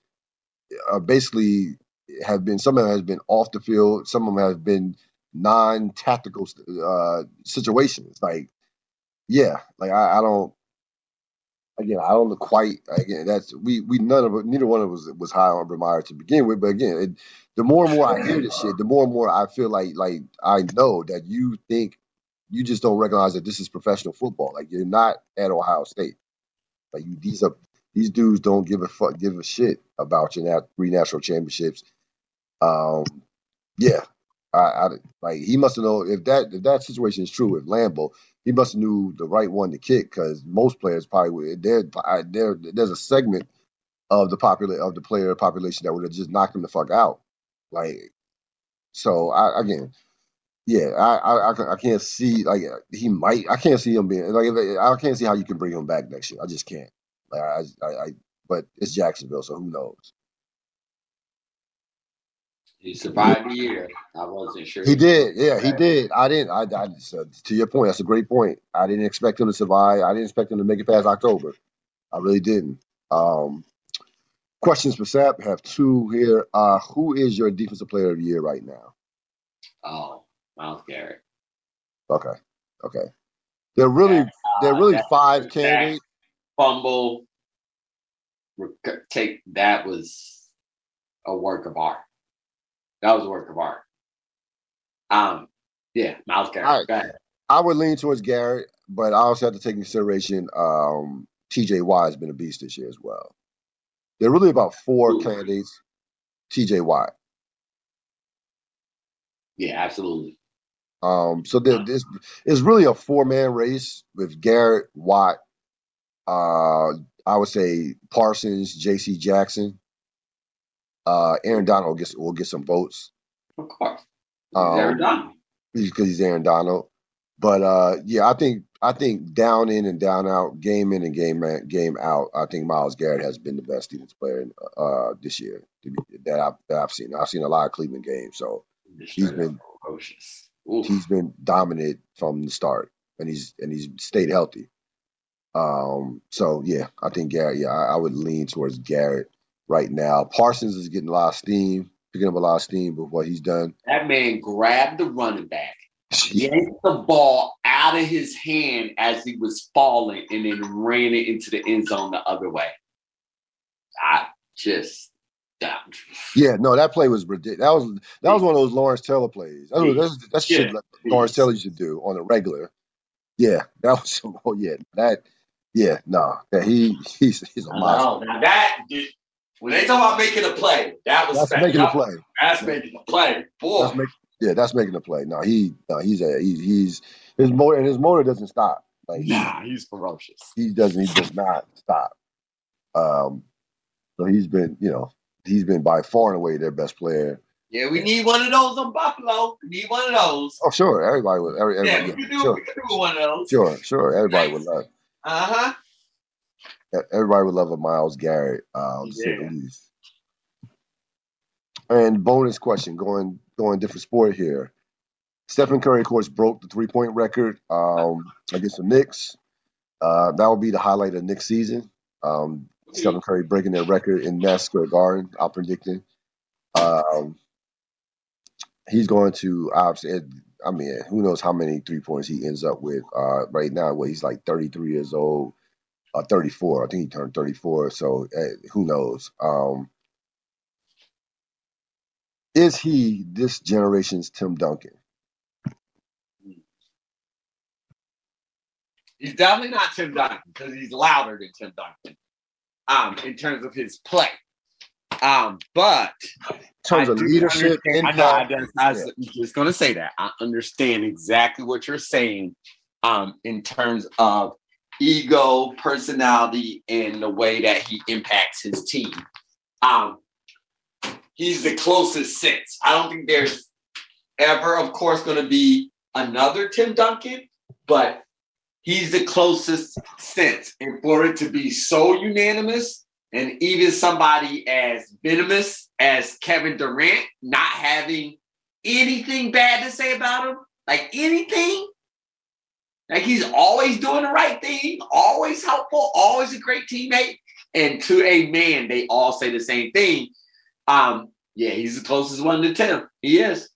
are basically have been. Some of them has been off the field. Some of them have been non-tactical uh, situations. Like, yeah, like I, I don't again, I don't quite again. That's we we none of neither one of us was high on Urban Meyer to begin with. But again, it, the more and more I hear this shit, the more and more I feel like like I know that you think you just don't recognize that this is professional football. Like you're not at Ohio State. Like you, these are these dudes don't give a fuck, give a shit about your nat- three national championships. Um, yeah, I, I like he must have known if that if that situation is true with Lambo, he must have knew the right one to kick because most players probably would. There, there, there's a segment of the popular of the player population that would have just knocked him the fuck out. Like, so I again, yeah, I I, I can't see like he might. I can't see him being like I can't see how you can bring him back next year. I just can't. Like I, I, I but it's Jacksonville, so who knows? He survived a year. I wasn't sure. He did. Yeah, he did. I didn't. I, I uh, to your point. That's a great point. I didn't expect him to survive. I didn't expect him to make it past October. I really didn't. Um, questions for Sapp. Have two here. Uh, who is your defensive player of the year right now? Oh, Myles Garrett. Okay. Okay. They're really uh, they're really five candidates. Fumble. Take that was a work of art. That was a work of art. Um, yeah, Myles Garrett. Right. I would lean towards Garrett, but I also have to take into consideration um, TJ Watt has been a beast this year as well. There are really about four Ooh. candidates. TJ Watt. Yeah, absolutely. Um, so there, this is really a four man race with Garrett, Watt, uh, I would say Parsons, J.C. Jackson, Uh, Aaron Donald will get, will get some votes. Of course. Um, Aaron Donald. because he's Aaron Donald. But uh, yeah, I think I think down in and down out, game in and game in, game out. I think Myles Garrett has been the best defense player uh, this year to be, that I've that I've seen. I've seen a lot of Cleveland games, so he's been ferocious. he's been dominant from the start, and he's and he's stayed healthy. Um, so yeah, I think Garrett. Yeah, I, I would lean towards Garrett right now. Parsons is getting a lot of steam, picking up a lot of steam with what he's done. That man grabbed the running back, [laughs] yanked the ball out of his hand as he was falling, and then ran it into the end zone the other way. I just that, Yeah, no, that play was ridiculous. That was that was one of those Lawrence Taylor plays. That was, that's that's shit like Lawrence Taylor used to do on a regular. Yeah, that was. [laughs] Oh yeah, that. Yeah, no, that he he's he's a monster. Now that when they talk about making a play, that was That's making a play. That's making a play, boy. That's make, yeah, that's making a play. No, he no, he's a he's he's his motor and his motor doesn't stop. Like he, nah, he's ferocious. he doesn't he does not stop. Um, so he's been you know he's been by far and away their best player. Yeah, we need one of those on Buffalo. We need one of those. Oh sure, everybody would every, yeah, everybody, we yeah, can do. sure We can do one of those. sure sure everybody would love Uh huh. Everybody would love a Myles Garrett, um, to say the least. And bonus question, going going different sport here. Stephen Curry, of course, broke the three point record um, against the Knicks. Uh, that will be the highlight of Knicks season. Um, Stephen Curry breaking their record in Madison Square Garden. I'm predicting. Um, he's going to obviously. I mean, who knows how many three points he ends up with uh, right now? Where he's like 33 years old uh, 34. I think he turned 34. So uh, who knows? Um, is he this generation's Tim Duncan? He's definitely not Tim Duncan because he's louder than Tim Duncan. Um, in terms of his play. Um, but In terms I of leadership, understand- I know. I just, I was just going to say that. I understand exactly what you're saying um, in terms of ego, personality, and the way that he impacts his team. Um, he's the closest sense. I don't think there's ever, of course, going to be another Tim Duncan, but he's the closest sense. And for it to be so unanimous, and even somebody as venomous as Kevin Durant not having anything bad to say about him, like anything. Like he's always doing the right thing, always helpful, always a great teammate. And to a man, they all say the same thing. Um, yeah, he's the closest one to Tim. He is.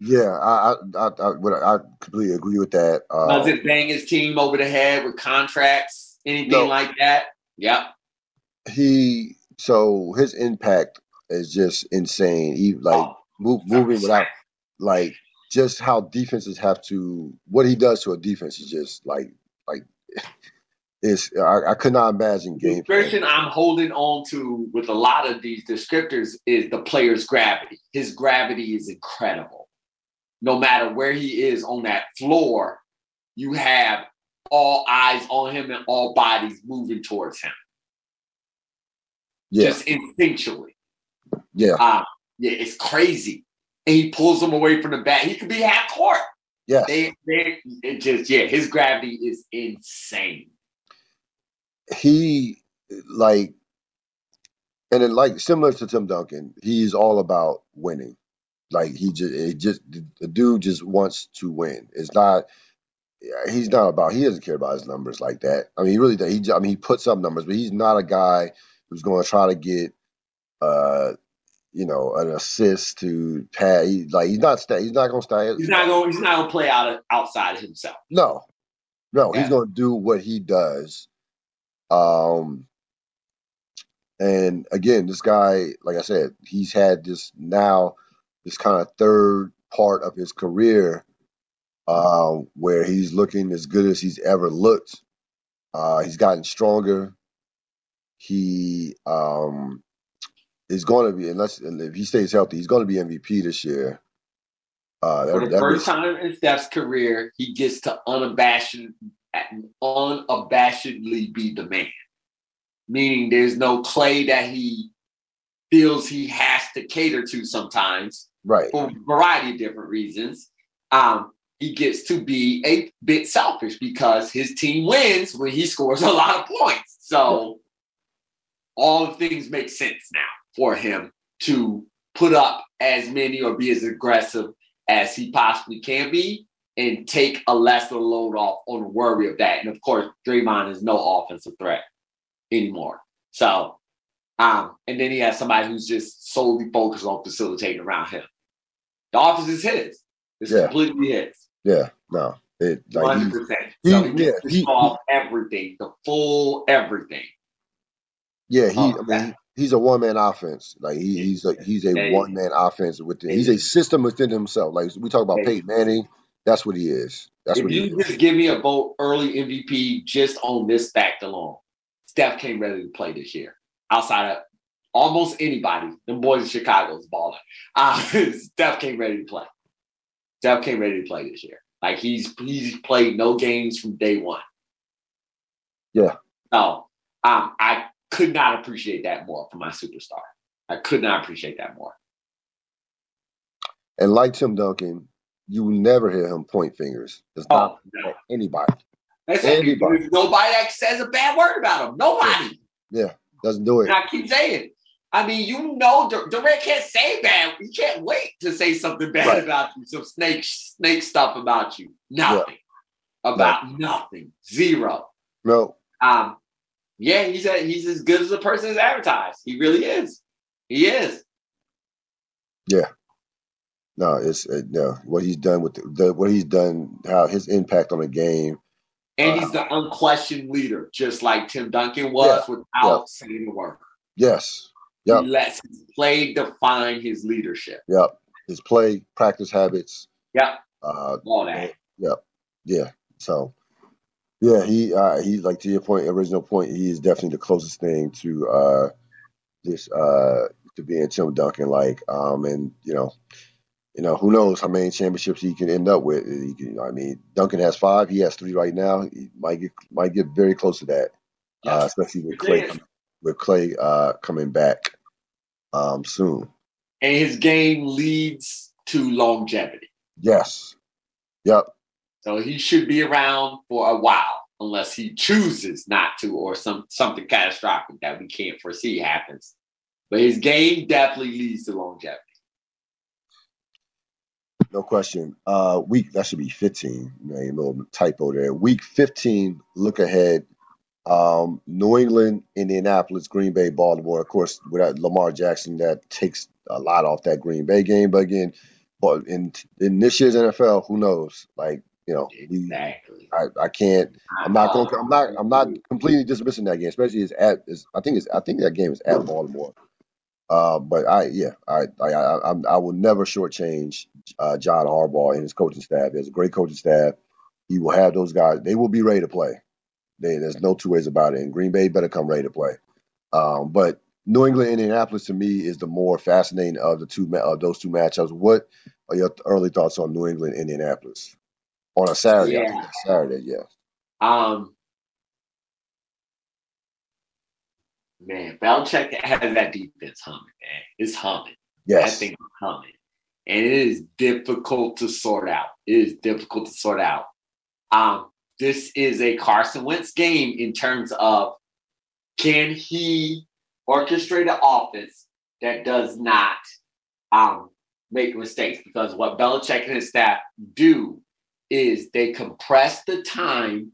Yeah, I I I, I, I completely agree with that. Uh, Doesn't bang his team over the head with contracts, anything No. like that. Yep. he so his impact is just insane. He like Oh, move, moving without like just how defenses have to what he does to a defense is just like like [laughs] it's I, I could not imagine game The description I'm holding on to with a lot of these descriptors is the player's gravity. His gravity is incredible. No matter where he is on that floor, you have all eyes on him and all bodies moving towards him, Yeah, just instinctually. yeah, Um, yeah, it's crazy. And he pulls them away from the bat. He could be half court. Yeah. They, they, it just, yeah, his gravity is insane. he like and then like similar to Tim Duncan, he's all about winning. Like he just it just the dude just wants to win. It's not he's not about he doesn't care about his numbers like that. I mean he really does. He I mean he puts up numbers, but he's not a guy who's going to try to get uh you know an assist to pad. He, like he's not stay. He's not going to stay. He's not gonna. He's not to play out of, outside himself. No, no, Yeah. he's going to do what he does. Um, and again, this guy, like I said, he's had this now, this kind of third part of his career, um, where he's looking as good as he's ever looked. Uh, he's gotten stronger. He um, is going to be, unless if he stays healthy, he's going to be MVP this year. Uh, For the first was- time in Steph's career, he gets to unabashed, unabashedly be the man. Meaning, there's no Klay that he feels he has to cater to sometimes, right, for a variety of different reasons. Um, he gets to be a bit selfish because his team wins when he scores a lot of points. So all the things make sense now for him to put up as many or be as aggressive as he possibly can be and take a lesser load off on the worry of that. And of course, Draymond is no offensive threat anymore. So, um, and then he has somebody who's just solely focused on facilitating around him. The office is his. It's yeah. completely his. Yeah, no. It, like 100%. He, so he, yeah, he, he, everything, the full everything. Yeah, he. I mean, he's a one man offense. Like he, he's a he's a one man offense within. He's a system within himself. Like we talk about Peyton Manning. That's what he is. That's if what you just give me a vote early MVP just on this fact alone, Steph came ready to play this year. Outside of almost anybody, the boys in Chicago's baller. [laughs] Uh, Steph came ready to play. Steph came ready to play this year. Like he's he's played no games from day one. Yeah. So um, I could not appreciate that more for my superstar. I could not appreciate that more. And like Tim Duncan, you will never hear him point fingers. It's oh, not no. anybody. That's anybody. Nobody that says a bad word about him. Nobody. Yeah, yeah. doesn't do it. And I keep saying. I mean, you know, Durant can't say bad. He can't wait to say something bad right. about you. Some snake, snake stuff about you. Nothing yeah. about no. nothing. Zero. No. Um, yeah, he's a, he's as good as a person as advertised. He really is. He is. Yeah. No, it's uh, no what he's done with the, the, what he's done, how his impact on the game. And uh, he's the unquestioned leader, just like Tim Duncan was, yeah, without yeah. saying a word. Yes. Yep. He lets his play define his leadership. Yep. His play, practice habits. Yep. Uh, All that. Yep. Yeah. So yeah, he uh, he like to your point, original point. He is definitely the closest thing to uh, this uh, to being Tim Duncan like. Um, and you know, you know who knows how many championships he can end up with. He can, I mean, Duncan has five. He has three right now. He might get might get very close to that, uh, yes. uh, especially with Klay with Klay uh, coming back um, soon. And his game leads to longevity. Yes. Yep. So he should be around for a while unless he chooses not to or some something catastrophic that we can't foresee happens. But his game definitely leads to longevity. No question. Uh week that should be 15. a little typo there. Week 15, look ahead. Um, New England, Indianapolis, Green Bay, Baltimore. Of course, without Lamar Jackson, that takes a lot off that Green Bay game. But again, but in in this year's NFL, who knows? Like you know, exactly. We, I, I can't. I'm not going. I'm not. I'm not completely dismissing that game, especially as at. Is I think it's. I think that game is at Baltimore. Uh, but I, yeah, I, I, I, I will never shortchange uh, John Harbaugh and his coaching staff. There's a great coaching staff. He will have those guys. They will be ready to play. They, there's no two ways about it. And Green Bay better come ready to play. Um, but New England, Indianapolis, to me, is the more fascinating of the two of those two matchups. What are your early thoughts on New England, Indianapolis? On a Saturday. Yeah. Saturday, yeah. Um, man, Belichick has that defense humming, man. It's humming. Yes. That thing is humming. And it is difficult to sort out. It is difficult to sort out. Um, this is a Carson Wentz game in terms of can he orchestrate an offense that does not um, make mistakes? Because what Belichick and his staff do is they compress the time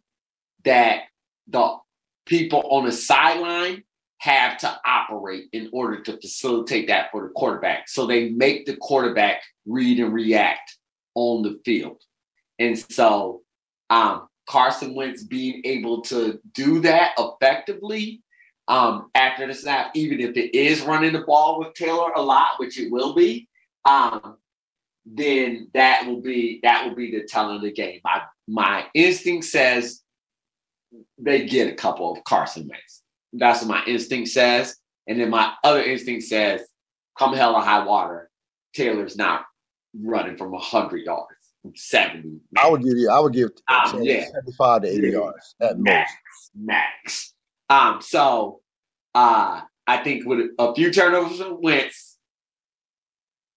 that the people on the sideline have to operate in order to facilitate that for the quarterback. So they make the quarterback read and react on the field. And so um, Carson Wentz being able to do that effectively um, after the snap, even if it is running the ball with Taylor a lot, which it will be, um, then that will be that will be the telling of the game. My my instinct says they get a couple of Carson Wentz. That's what my instinct says. And then my other instinct says, come hell or high water, Taylor's not running from 100 yards, 70. I would give you, I would give um, yeah. 75 to 80 yards at max, most. Max. Um, so uh I think with a few turnovers from Wentz,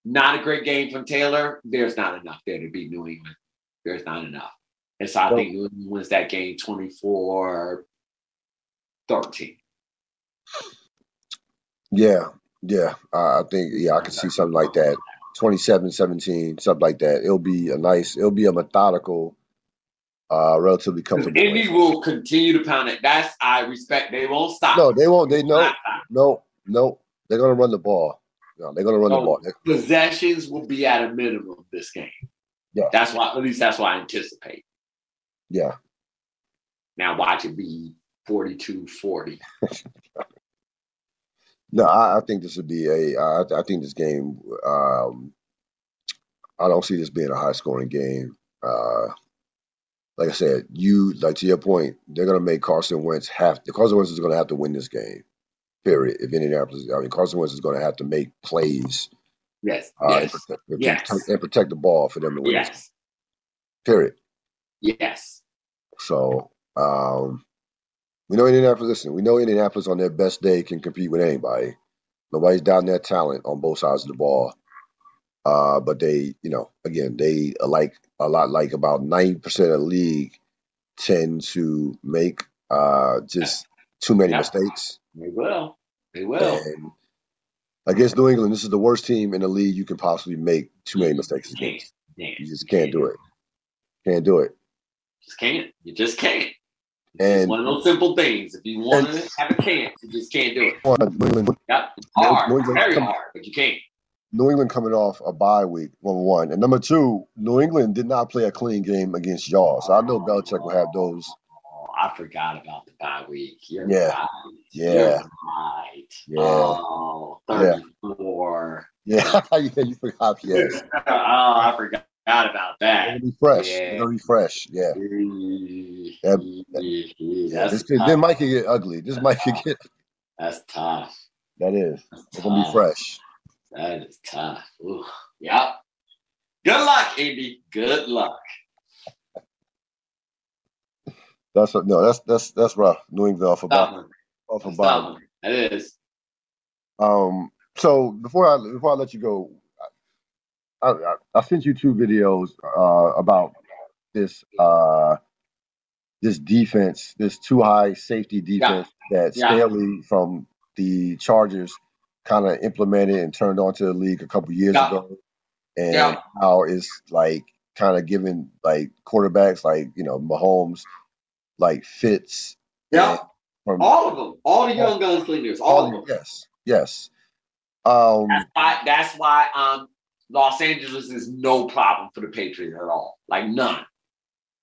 not a great game from Taylor, there's not enough there to beat New England. There's not enough. And so I think New England wins that game 24 13. Yeah, yeah. Uh, I think, yeah, I can see something like that. 27 17, something like that. It'll be a nice, it'll be a methodical, uh, relatively comfortable. Indy will continue to pound it. That's, I respect. They won't stop. No, they won't. They know. No, no. They're going to run the ball. No, they're going to run so the ball. Possessions will be at a minimum this game. Yeah. That's why, at least that's what I anticipate. Yeah. Now watch it be 42 40. [laughs] no, I, I, think this would be a. I, I think this game, um, I don't see this being a high scoring game. Uh, like I said, you, like to your point, they're going to make Carson Wentz have, the Carson Wentz is going to have to win this game, period. If Indianapolis, I mean, Carson Wentz is going to have to make plays. Yes. Uh, yes. And, protect, yes. and protect the ball for them to win. Yes. Period. Yes. So, um, we know Indianapolis. Listen, we know Indianapolis on their best day can compete with anybody. Nobody's down their talent on both sides of the ball. Uh, but they, you know, again, they like a lot like about ninety percent of the league tend to make uh, just too many yeah. mistakes. They will. They will. And against New England, this is the worst team in the league you can possibly make too many mistakes against. You just can't do it. Can't do it. Just can't. You just can't. It's and one of those simple things. If you want to have a chance, you just can't do it. New England, yep. hard, New England very hard, but you can't. New England coming off a bye week, number one. And number two, New England did not play a clean game against y'all. So I know Belichick will have those. I forgot about the bye week. You're yeah. right. Yeah. You're right. Yeah. Oh, 34. Yeah. [laughs] yeah, you forgot. [laughs] Yes. oh, I forgot about that. It'll be fresh. Yeah. It'll be fresh. Yeah. That, that, this, this might get ugly. This might get. That's tough. That is. That's it's gonna be fresh. That is tough. Ooh. Yep. Good luck, Andy. Good luck. That's no. That's that's that's rough. New England off about off of bottom. It is. Um. So before I before I let you go, I, I, sent you two videos uh, about this uh, this defense, this too high safety defense yeah. that yeah. Staley from the Chargers kind of implemented and turned onto the league a couple years yeah. ago, and how it's like kind of giving like quarterbacks like you know Mahomes like fits. Yeah, from, all of them, all the young gunslingers, all, all of them. Yes, yes. Um, that's why. That's why. Um, Los Angeles is no problem for the Patriots at all. Like none.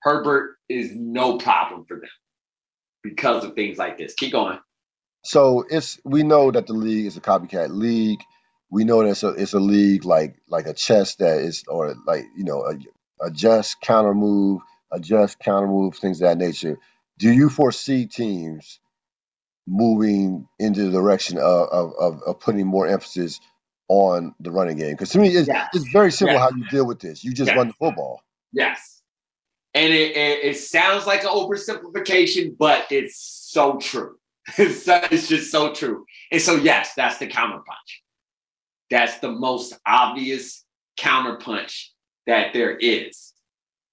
Herbert is no problem for them because of things like this. Keep going. So it's we know that the league is a copycat league. We know that it's a, it's a league like like a chess that is or like you know a, a just counter move, a just counter move, things of that nature. Do you foresee teams moving into the direction of, of, of, of putting more emphasis on the running game. Because to me, it's, yes. it's very simple yes. how you deal with this. You just yes. run the football. Yes. And it, it, it, sounds like an oversimplification, but it's so true. [laughs] It's, it's just so true. And so, yes, that's the counterpunch. That's the most obvious counterpunch that there is.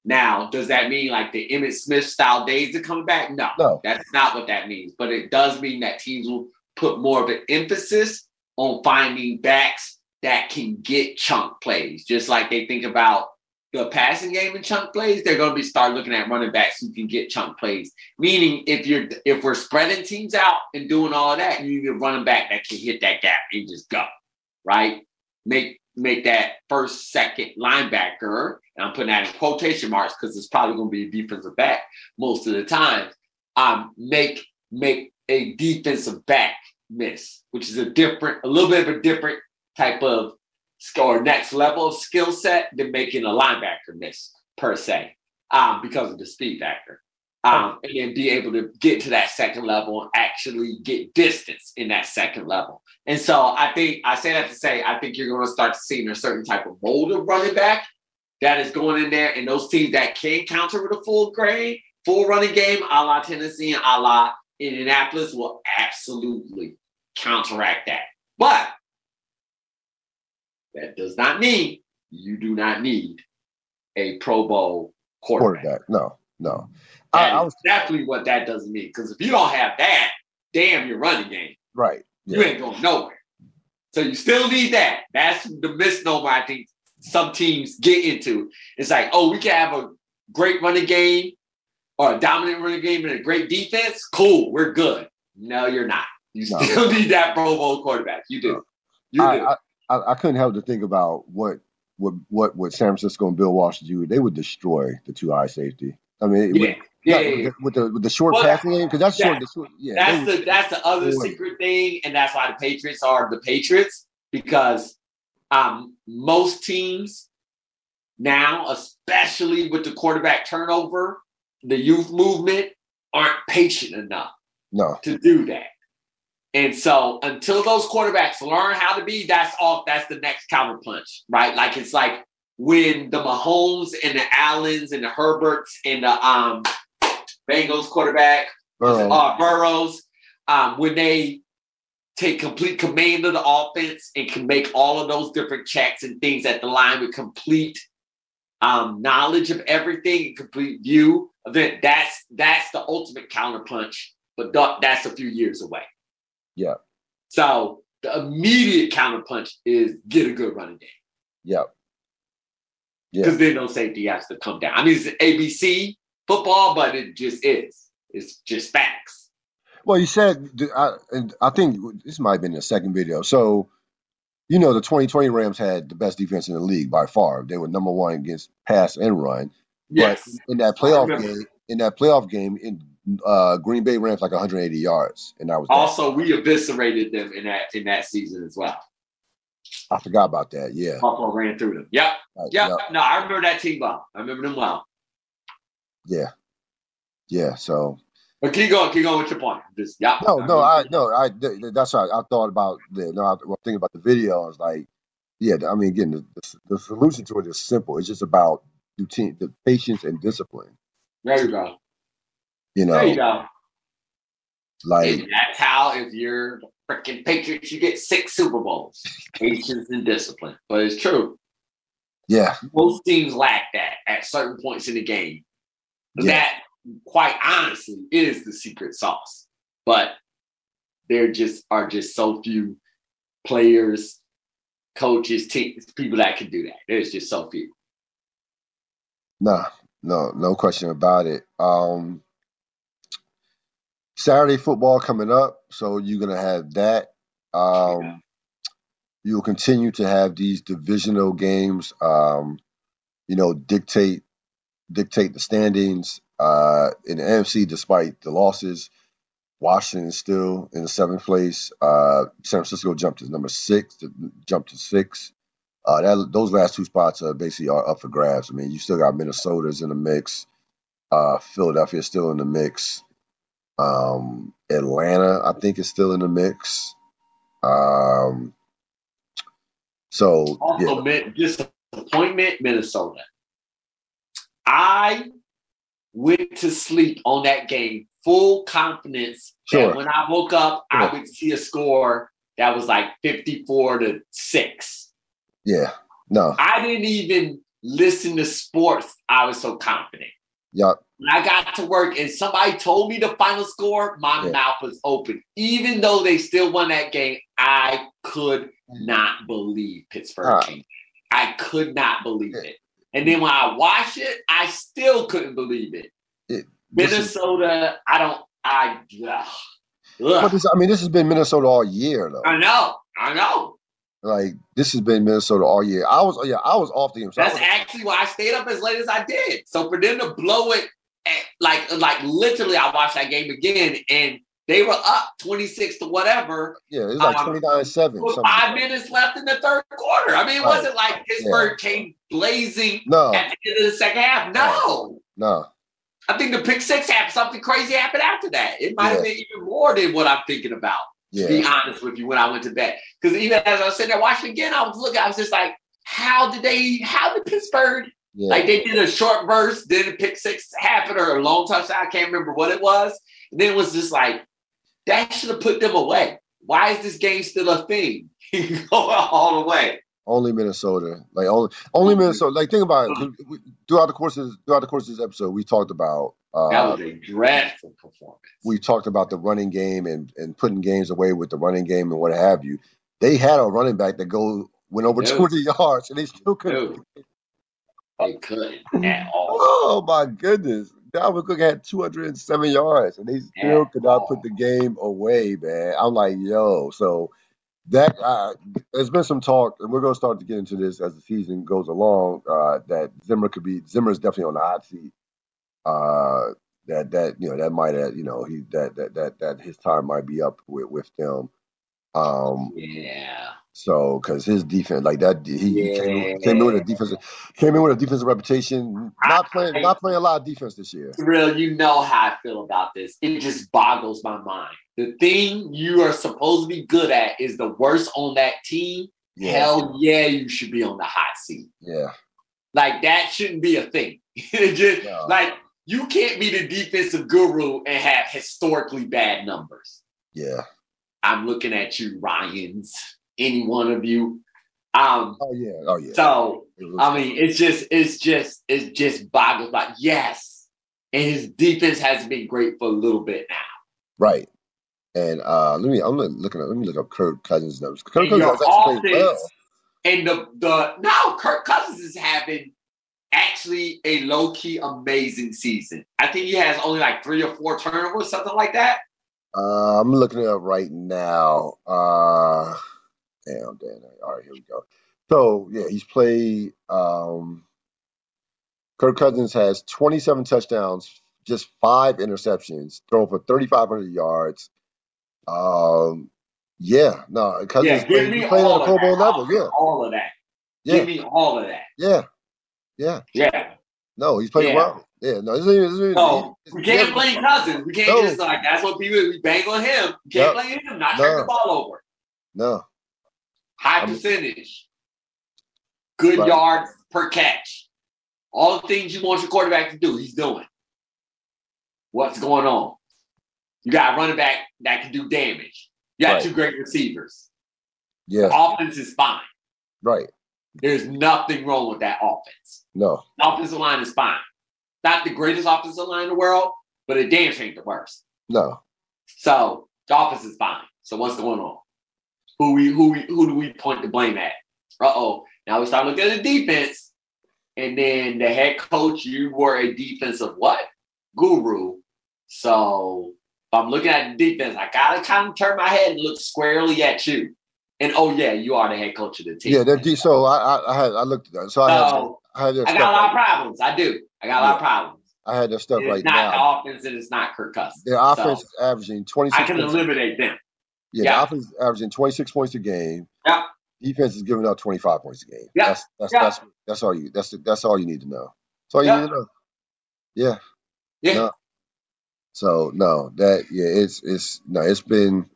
Now, does that mean like the Emmitt Smith style days are coming back? No, no, that's not what that means. But it does mean that teams will put more of an emphasis on finding backs that can get chunk plays. Just like they think about the passing game and chunk plays, they're going to be start looking at running backs who can get chunk plays. Meaning, if you're if we're spreading teams out and doing all of that, you need a running back that can hit that gap and just go right. Make make that first second linebacker, and I'm putting that in quotation marks because it's probably going to be a defensive back most of the time. Um, make make a defensive back miss, which is a different, a little bit of a different type of or next level of skill set than making a linebacker miss per se, um, because of the speed factor. Um, and then be able to get to that second level and actually get distance in that second level. And so I think I say that to say I think you're going to start seeing a certain type of mold of running back that is going in there, and those teams that can counter with a full grade, full running game, a la Tennessee and a la Indianapolis will absolutely counteract that. But that does not mean you do not need a Pro Bowl quarterback. quarterback. No, no. Uh, I, I was definitely what that doesn't mean. Because if you don't have that, damn your running game. Right. Yeah. You ain't going nowhere. So you still need that. That's the misnomer I think some teams get into. It's like, oh, we can have a great running game or a dominant running game and a great defense. Cool, we're good. No, you're not. You no. still [laughs] need that Pro Bowl quarterback. You do. You I, do. I, I, I, couldn't help to think about what what what what San Francisco and Bill Walsh do. They would destroy the two high safety. I mean, yeah. Yeah, yeah, yeah, with the with the short well, passing game because that's short. The short yeah, that's the that's the other secret thing, and that's why the Patriots are the Patriots because um, most teams now, especially with the quarterback turnover, the youth movement aren't patient enough no. to do that. And so until those quarterbacks learn how to be, that's all that's the next counterpunch, right? Like it's like when the Mahomes and the Allens and the Herberts and the um Bengals quarterback, Burrow. uh, Burrows, um, when they take complete command of the offense and can make all of those different checks and things at the line with complete um, knowledge of everything and complete view of it. That's that's the ultimate counterpunch, but that's a few years away. Yeah. So the immediate counterpunch is get a good running game. Yeah. Because yeah. then no safety has to come down. I mean, it's ABC football, but it just is. It's just facts. Well, you said, I, and I think this might have been the second video. So, you know, the 2020 Rams had the best defense in the league by far. They were number one against pass and run. Yes. But in that playoff game, in that playoff game, in uh, Green Bay Rams like 180 yards, and that was also that. we eviscerated them in that in that season as well. I forgot about that. Yeah, Buffalo ran through them. Yep. Right, yep. yep. No, I remember that team well. I remember them well. Yeah. Yeah. So but keep going, keep going with your point. Just yeah. No, no, I no, I that's right. I thought about the no, I was thinking about the video. I was like, yeah, I mean, again, the, the, the solution to it is simple. It's just about routine, the patience and discipline. There you go. You know, there you go. Like and that's how if you're freaking Patriots, you get six Super Bowls. [laughs] patience and discipline, but it's true. Yeah, most teams lack that at certain points in the game. Yeah. That quite honestly is the secret sauce. But there just are just so few players, coaches, teams, people that can do that. There's just so few. No, no, no question about it. Um, Saturday football coming up, so you're gonna have that. Um, yeah. You'll continue to have these divisional games. Um, you know, dictate dictate the standings. Uh, in the NFC, despite the losses, Washington is still in the seventh place. Uh, San Francisco jumped to number six, jumped to six. Uh, that, those last two spots are basically are up for grabs. I mean, you still got Minnesota's in the mix. Uh, Philadelphia's still in the mix. Um, Atlanta, I think, is still in the mix. Um, so, also, yeah. disappointment, Minnesota. I went to sleep on that game, full confidence sure. that when I woke up, sure. I would see a score that was like 54 to 6. Yeah. No. I didn't even listen to sports. I was so confident. Yep. When I got to work and somebody told me the final score, my yeah. mouth was open. Even though they still won that game, I could not believe Pittsburgh uh. I could not believe it. And then when I watched it, I still couldn't believe it. it Minnesota, is, I don't, I, ugh. But this, I mean, this has been Minnesota all year, though. I know, I know. Like this has been Minnesota all year. I was, yeah, I was off the game. So That's was, actually why I stayed up as late as I did. So for them to blow it, at, like, like literally, I watched that game again, and they were up 26 to whatever. Yeah, it was like um, 29 7. With five minutes left in the third quarter. I mean, it right. wasn't like Pittsburgh yeah. came blazing no. at the end of the second half. No. No. I think the pick six happened. Something crazy happened after that. It might yeah. have been even more than what I'm thinking about, yeah. to be honest with you, when I went to bed. Because even as I was sitting there watching again, I was looking, I was just like, how did they, how did Pittsburgh, yeah. like they did a short burst, then a pick six happened or a long touchdown. I can't remember what it was. And then it was just like, that should have put them away. why is this game still a thing? [laughs] Going all the way. Only Minnesota, like only only Minnesota. Like think about it. Throughout the course of throughout the course of this episode, we talked about uh, that was a dreadful performance. We talked about the running game and and putting games away with the running game and what have you. They had a running back that go went over Dude. 20 [laughs] yards and they still couldn't. They couldn't at all. Oh my goodness. Dalvin Cook had 207 yards and they still at could not put the game away, man. I'm like, yo, so that uh, there's been some talk, and we're going to start to get into this as the season goes along. Uh, that Zimmer could be Zimmer is definitely on the hot seat. Uh, that that you know that might have you know he that that that that his time might be up with with them. Um, yeah. So, because his defense, like that, he yeah. came, came, in with a defensive, came in with a defensive reputation. Not playing, I, not playing a lot of defense this year. Real, you know how I feel about this. It just boggles my mind. The thing you are supposed to be good at is the worst on that team. Yeah. Hell yeah, you should be on the hot seat. Yeah, like that shouldn't be a thing. [laughs] just no. like you can't be the defensive guru and have historically bad numbers. Yeah, I'm looking at you, Ryan's any one of you. Um, oh yeah, oh yeah. So I mean, it's just, it's just, it's just boggles like yes, and his defense has been great for a little bit now. Right. And uh let me, I'm looking at, let me look up Kirk Cousins numbers. Kirk Cousins has actually played well. And the the now Kirk Cousins is having actually a low key amazing season. I think he has only like three or four turnovers, something like that. Uh, I'm looking it up right now. Uh, Damn, damn. All right, here we go. So yeah, he's played. Um, Kirk Cousins has 27 touchdowns, just five interceptions, thrown for 3,500 yards. Um, yeah, no, Cousins yeah, played, me played at a Pro Bowl level. Yeah, all of that. Yeah. Give me all of that. Yeah, yeah, yeah. No, he's playing yeah. well. Yeah, no, this is, this no, we can't blame Cousins. We can't no. just like that's what people we bang on him. We can't blame him. Not no. turn the ball over. No, high percentage, good right. yards per catch. All the things you want your quarterback to do, he's doing. What's going on? You got a running back that can do damage. You got right. two great receivers. Yeah. The offense is fine. Right. There's nothing wrong with that offense. No. The offensive line is fine. Not the greatest offensive line in the world, but it damn ain't the worst. No. So the offense is fine. So what's going on? who we who we who do we point the blame at? Uh oh. Now we start looking at the defense, and then the head coach, you were a defensive what? Guru. So if I'm looking at the defense, I gotta kind of turn my head and look squarely at you. And oh yeah, you are the head coach of the team. Yeah, that so I I had I looked at that. So, I had I, had I got a lot of problems. I do. I got a lot of problems. I had that stuff it's right not now. the offense and it's not Kirk Cousins. Their offense so, is averaging 26. I can eliminate them. Yeah, yeah. the offense is averaging 26 points a game. Yeah. Defense is giving up 25 points a game. Yeah. That's that's yeah. that's that's all you that's that's all you need to know. That's all you yeah. need to know. Yeah. Yeah. No. So no, that yeah, it's it's no, it's been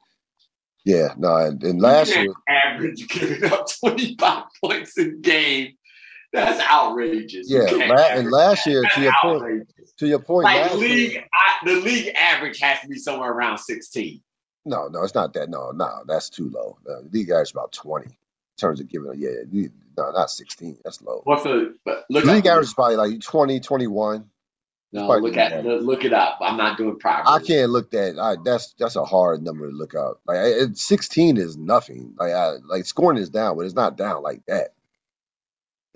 yeah, no, and, and last year average giving up 25 points a game. That's outrageous. Yeah, and last year to your outrageous. point, to your point, like league, I, the league average has to be somewhere around 16. No, no, it's not that. No, no, that's too low. Uh, these guys about twenty in terms of giving. Yeah, no, not sixteen. That's low. What's the look? The league average is probably like 20, 21. No, look at look it up. I'm not doing properly. I can't look that. I, that's that's a hard number to look up. Like 16 is nothing. Like I, like scoring is down, but it's not down like that.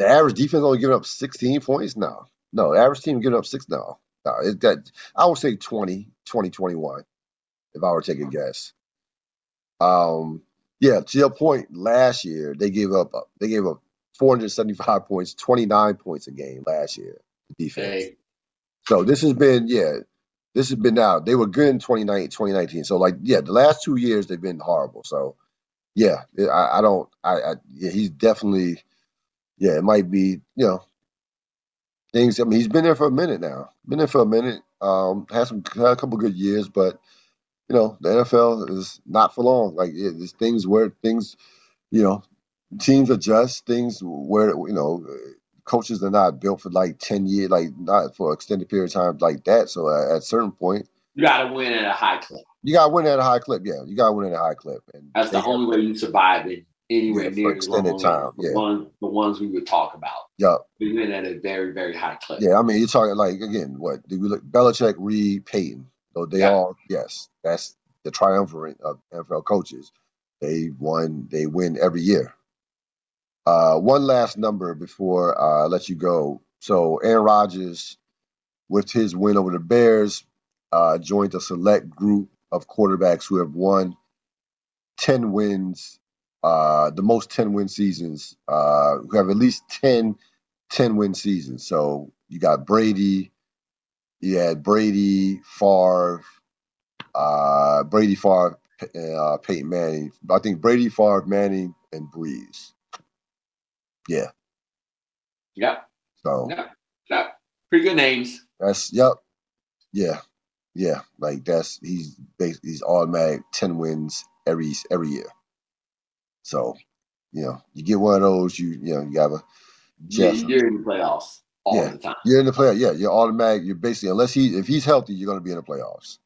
The average defense only giving up 16 points. No, no, average team giving up six. No, no, it, that I would say 20, 20, 21 if I were to take a guess. Um, yeah, to your point, last year they gave up they gave up 475 points, 29 points a game last year. Defense. Hey. So this has been yeah, this has been now. They were good in 2019, 2019. So like yeah, the last two years they've been horrible. So yeah, I, I don't I, I yeah, he's definitely yeah, it might be you know things. I mean, he's been there for a minute now. Been there for a minute. Um, had some had a couple good years, but you know, the NFL is not for long. Like it, there's things where things, you know, teams adjust. Things where you know, coaches are not built for like ten years, like not for extended period of time like that. So at, at a certain point, You got to win at a high clip. You got to win at a high clip. Yeah, you got to win at a high clip. And That's the only way you survive it anywhere yeah, near extended time. The, yeah. ones, the ones we would talk about. Yeah. We win at a very, very high clip. Yeah, I mean, you're talking like, again, what? Do we look Belichick, Reid, Payton? So they yeah. all, yes, that's the triumvirate of NFL coaches. They won, they win every year. Uh, one last number before uh, I let you go. So Aaron Rodgers, with his win over the Bears, uh, joined a select group of quarterbacks who have won 10 wins, uh, the most 10 win seasons, uh, who have at least 10 10 win seasons. So you got Brady, you had Brady, Favre, uh, Brady, Favre, uh, Peyton Manning. I think Brady, Favre, Manning, and Brees. Yeah. Yep. So. Yep. Yep. Pretty good names. That's yep. Yeah. Yeah. Like that's he's he's automatic ten wins every every year. So, you know, you get one of those, you you know, you have a yeah, you're in the playoffs all yeah. the time. You're in the playoffs. Yeah, you're automatic. You're basically unless he if he's healthy, you're going to be in the playoffs.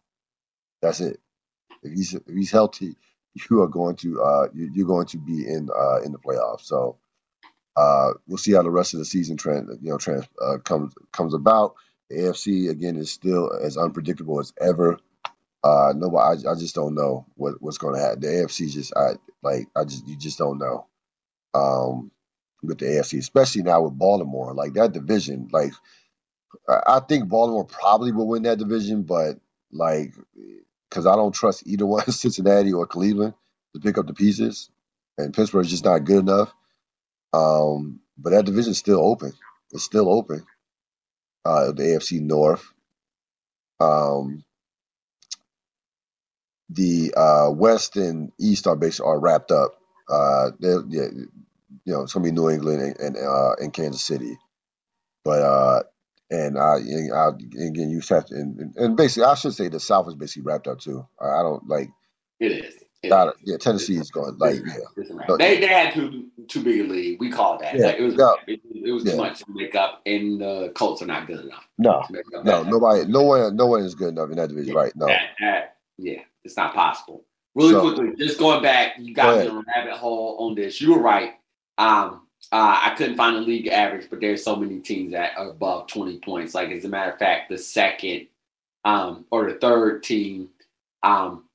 That's it. If he's if he's healthy, you are going to uh you, are going to be in uh in the playoffs. So uh we'll see how the rest of the season trend you know trans uh, comes comes about. The AFC again is still as unpredictable as ever. Uh, no, I, I just don't know what, what's going to happen. The AFC just I like I just you just don't know. Um, with the AFC, especially now with Baltimore. Like that division, like I think Baltimore probably will win that division, but like because I don't trust either [laughs] one, Cincinnati or Cleveland, to pick up the pieces, and Pittsburgh's just not good enough. Um, but that division's still open. It's still open. Uh, the AFC North. Um, the uh, West and East are basically are wrapped up. Uh, yeah, you know, it's gonna be New England and and, uh, and Kansas City. But uh, and I, and I again, you have to, and, and basically, I should say the South is basically wrapped up too. I, don't like. It is. It not, is. Yeah, Tennessee is going like yeah. they they had too too big a lead. We call that. Yeah, like, it was yeah. it, it, was too much to make up, and the Colts are not good enough. No, no, nobody, no one, no one is good enough in that division, right? No, that, that, yeah, it's not possible. Really so, quickly, just going back, you got me on a rabbit hole on this. You were right. Um, uh, I couldn't find a league average, but there's so many teams that are above 20 points. Like as a matter of fact, the second um, or the third team, um,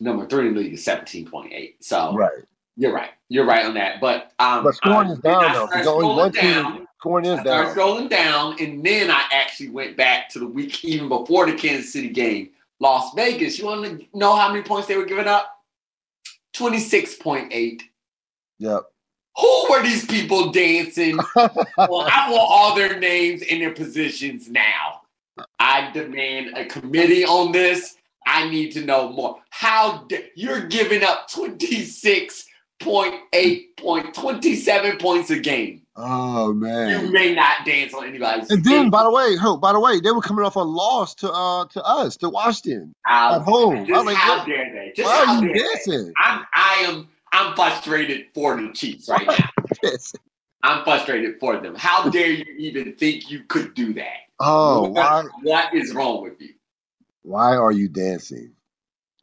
number three in the league is 17.8. So right. you're right. You're right on that. But um, but scoring is down though. There's only one team. Scoring is down. Scrolling down, and then I actually went back to the week even before the Kansas City game. Las Vegas. You want to know how many points they were giving up? 26.8. Yep. Who were these people dancing? [laughs] well, I want all their names and their positions now. I demand a committee on this. I need to know more. How you're giving up 26.8 point 27 points a game. Oh man. You may not dance on anybody's. And then by the way, oh, by the way, they were coming off a loss to uh to us, to Washington. At home. Just like, how dare they? Just why how are you dancing? They? I'm I am I'm frustrated for the Chiefs right now. I'm frustrated for them. How [laughs] dare you even think you could do that? Oh, what, why? What is wrong with you? Why are you dancing?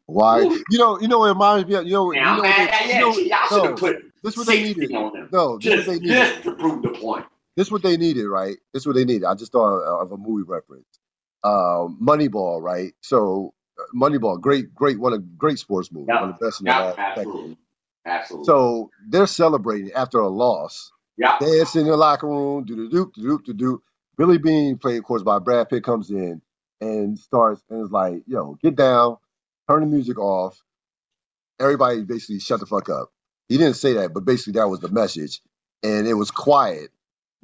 Why? Ooh. You know, you know, it reminds me of, you know, now, you know, man, yeah, you know, y'all should have no, put this what they needed. No, just, this what they needed. just to prove the point. This what they needed, right? This what they needed. I just thought of a movie reference. Um, Moneyball, right? So uh, Moneyball, great, great, one of great sports movie, yep. one of the best in yep, the last absolutely. decade. Absolutely. So they're celebrating after a loss. Yeah. Dancing in the locker room, do do do do do do. Billy Beane, played of course by Brad Pitt, comes in and starts and is like, "Yo, get down, turn the music off." Everybody basically shut the fuck up. He didn't say that, but basically that was the message, and it was quiet.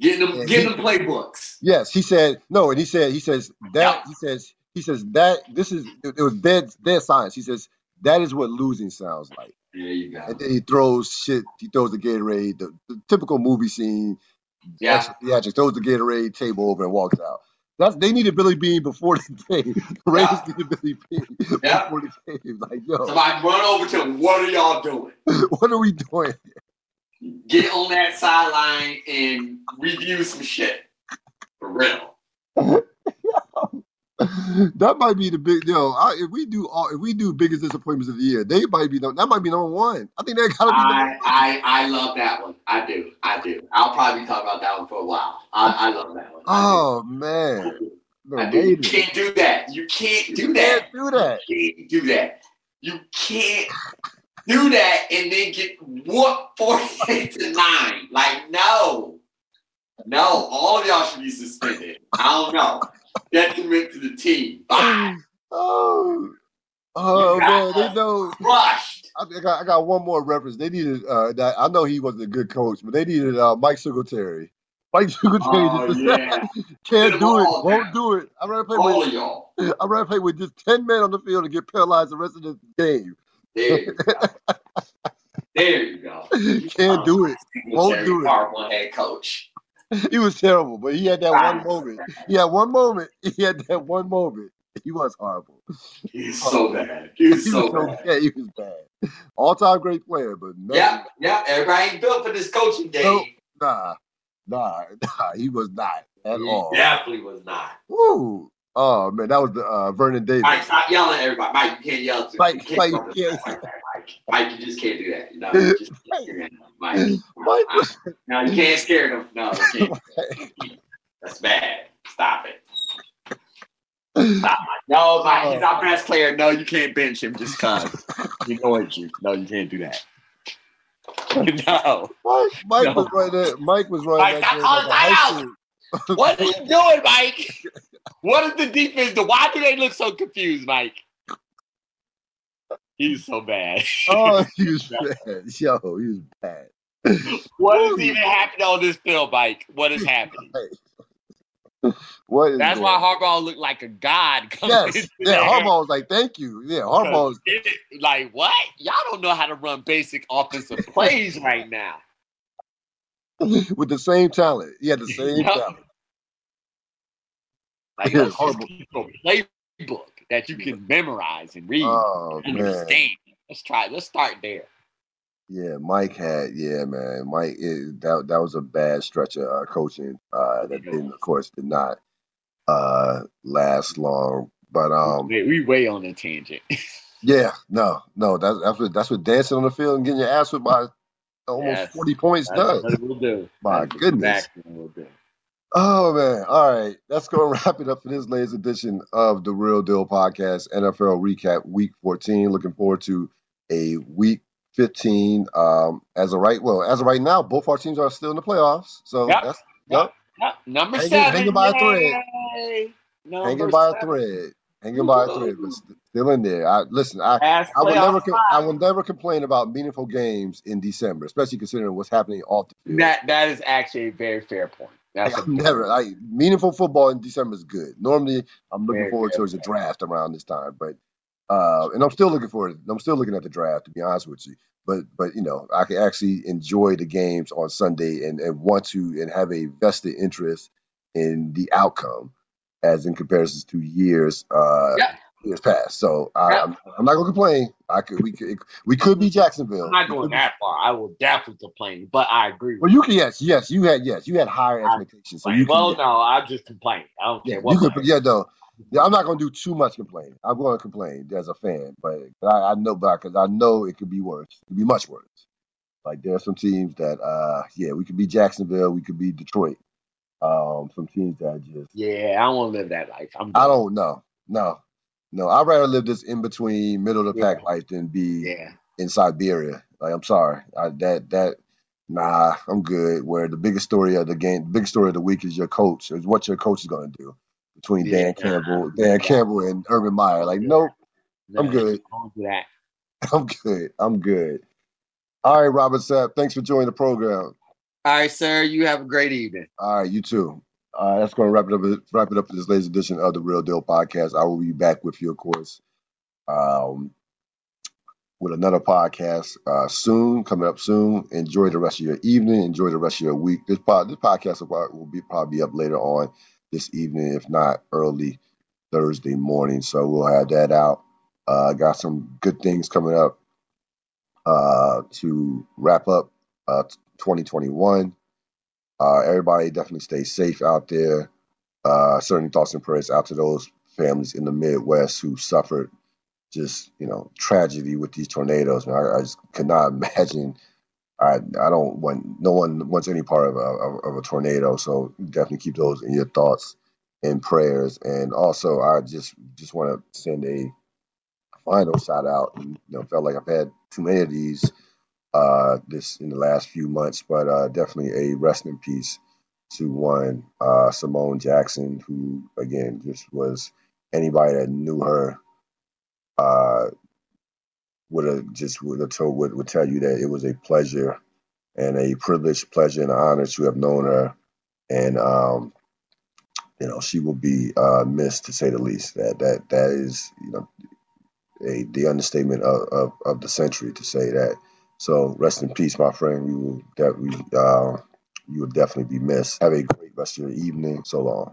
Getting them, getting them playbooks. Yes, he said no, and he said he says that he says he says that this is it was dead dead science. He says that is what losing sounds like. There you go. And then he throws shit. He throws the Gatorade, the, the typical movie scene. Yeah. Yeah, just throws the Gatorade table over and walks out. That's they needed Billy Beane before the game. The Raiders yeah. needed Billy Beane yeah. before the game. Like, yo. Somebody run over to him. What are y'all doing? [laughs] what are we doing? Get on that sideline and review some shit. For real. [laughs] [laughs] that might be the big yo. I, if we do all, if we do biggest disappointments of the year, they might be that might be number one. I think that gotta be. I, I I love that one. I do. I do. I'll probably talk about that one for a while. I, I love that one. Oh man, I do. You can't do that. You can't do that. Can't do that. You can't do that. You can't do that and then get whooped forty-eight to nine. Like no, no. All of y'all should be suspended. I don't know detriment to the team. Oh, oh man, they know. Crushed. I, got, I got one more reference. They needed. Uh, that, I know he wasn't a good coach, but they needed uh, Mike Singletary. Mike Singletary Oh, just yeah. [laughs] can't do it, won't down. do it. I'd rather play All with. y'all. [laughs] I'd rather play with just ten men on the field and get paralyzed the rest of the game. There you go. [laughs] There you go. Can't do it. Won't do it. Horrible head coach. [laughs] He was terrible, but he had that one moment. He had one moment. [laughs] He had that one moment. He was horrible. He's [laughs] so bad. He's He so was so bad. yeah, he was bad. All time great player, but no, Yep, yep. Everybody ain't built for this coaching game. Nope. nah, nah, nah, he was not at he all. definitely was not. Woo. Oh man, that was the uh, Vernon Davis. Mike, stop yelling at everybody. Mike, you can't yell. To, Mike, you Mike, can't go you can't. like Mike. Mike, you just can't do that. No, [laughs] you just can't do that. Mike. Mike was No, you can't scare them. No, you can't. [laughs] That's bad. Stop it. Stop. [laughs] Mike. No, Mike, he's our best player. No, you can't bench him just cause. He annoys you. No, you can't do that. No. Mike, Mike No. was right there. Mike was right Mike, there like high What are you doing, Mike? What is the defense? do? Why do they look so confused, Mike? He's so bad. Oh, [laughs] he was bad. Yo, he was bad. What is even happening on this field, Mike? What is happening? What is That's why Harbaugh looked like a god [laughs] Yes, yeah. there. Harbaugh was like, "Thank you." Yeah, Harbaugh was Like what? Y'all don't know how to run basic offensive [laughs] plays right now. with the same talent. He had the same Yep. talent. Like let's horrible. a playbook that you can memorize and read, Oh and man, understand. Let's try. Let's start there. yeah. Mike had, yeah, man. Mike, it, that that was a bad stretch of uh, coaching. Uh, that didn't, of course, did not uh last long. But um, we, we way on a tangent. [laughs] yeah, no, no. That's that's what that's what dancing on the field and getting your ass whipped by almost Yes. forty points does. we'll do. My That's goodness. exactly what we'll do. Oh man! All right, let's go and wrap it up for this latest edition of the Ril Dil Podcast NFL Recap Week 14. Looking forward to a Week 15. Um, as of right, well, as of right now, both our teams are still in the playoffs. So Yep. that's Yep. Yep. Number Hanging- seven. hanging by a thread. Number hanging by a thread, hanging by a thread, but still in there. I listen. I Last I will never com- I will never complain about meaningful games in December, especially considering what's happening off the field. That that is actually a very fair point. That's a I'm never like meaningful football in December is good. Normally, I'm looking Very forward good. towards the draft around this time, but uh, and I'm still looking forward. I'm still looking at the draft to be honest with you. But but you know, I can actually enjoy the games on Sunday and, and want to and have a vested interest in the outcome, as in comparison to years uh Yeah. Years past. So I, I'm not gonna complain. I could we could we could be Jacksonville. I'm not going that far. I will definitely complain, but I agree. Well, you can yes yes you had yes you had higher I- expectations. So you. can, well, yeah. no, I just complain. I don't Yeah, care what. you could, yeah, no, yeah. I'm not gonna do too much complaining. I'm going to complain as a fan, but I, I know, because I know it could be worse. It could be much worse. Like there are some teams that, uh, yeah, we could be Jacksonville, we could be Detroit. Um, some teams that just, yeah, I don't want to live that life. I'm. I don't know, no, no. I'd rather live this in between, middle of the pack Yeah. life than be Yeah. in Siberia. Like I'm sorry, I, that that. Nah, I'm good. Where the biggest story of the game, the biggest story of the week is your coach, is what your coach is going to do between Yeah. Dan Campbell, Dan Campbell, and Urban Meyer. Like, nope, I'm good. [laughs] I'm good. I'm good. All right, Robert Sapp, thanks for joining the program. All right, sir. You have a great evening. All right, you too. Right, that's going to wrap it up. Wrap it up for this latest edition of the Ril Dil Podcast. I will be back with you, of course, um, with another podcast uh, soon, coming up soon. Enjoy the rest of your evening. Enjoy the rest of your week. This pod, this podcast will be probably up later on this evening, if not early Thursday morning. So we'll have that out. Uh, got some good things coming up uh, to wrap up uh, 2021. Uh, everybody definitely stay safe out there. Uh, thoughts and prayers out to those families in the Midwest who suffered just you know tragedy with these tornadoes. I, I just could not [laughs] imagine. I I don't want no one wants any part of a, of a tornado, so definitely keep those in your thoughts and prayers. And also, I just just want to send a final shout out. You know, felt like I've had too many of these uh, this in the last few months, but uh, definitely a rest in peace to one uh, Simone Jackson, who again just was anybody that knew her uh, would have just would have told would, would tell you that it was a pleasure and a privilege, pleasure, and honor to have known her, and um, you know she will be uh, missed to say the least. That that that is you know a the understatement of, of, of the century to say that. So rest in peace, my friend. We will we uh, you will definitely be missed. Have a great rest of your evening. So long.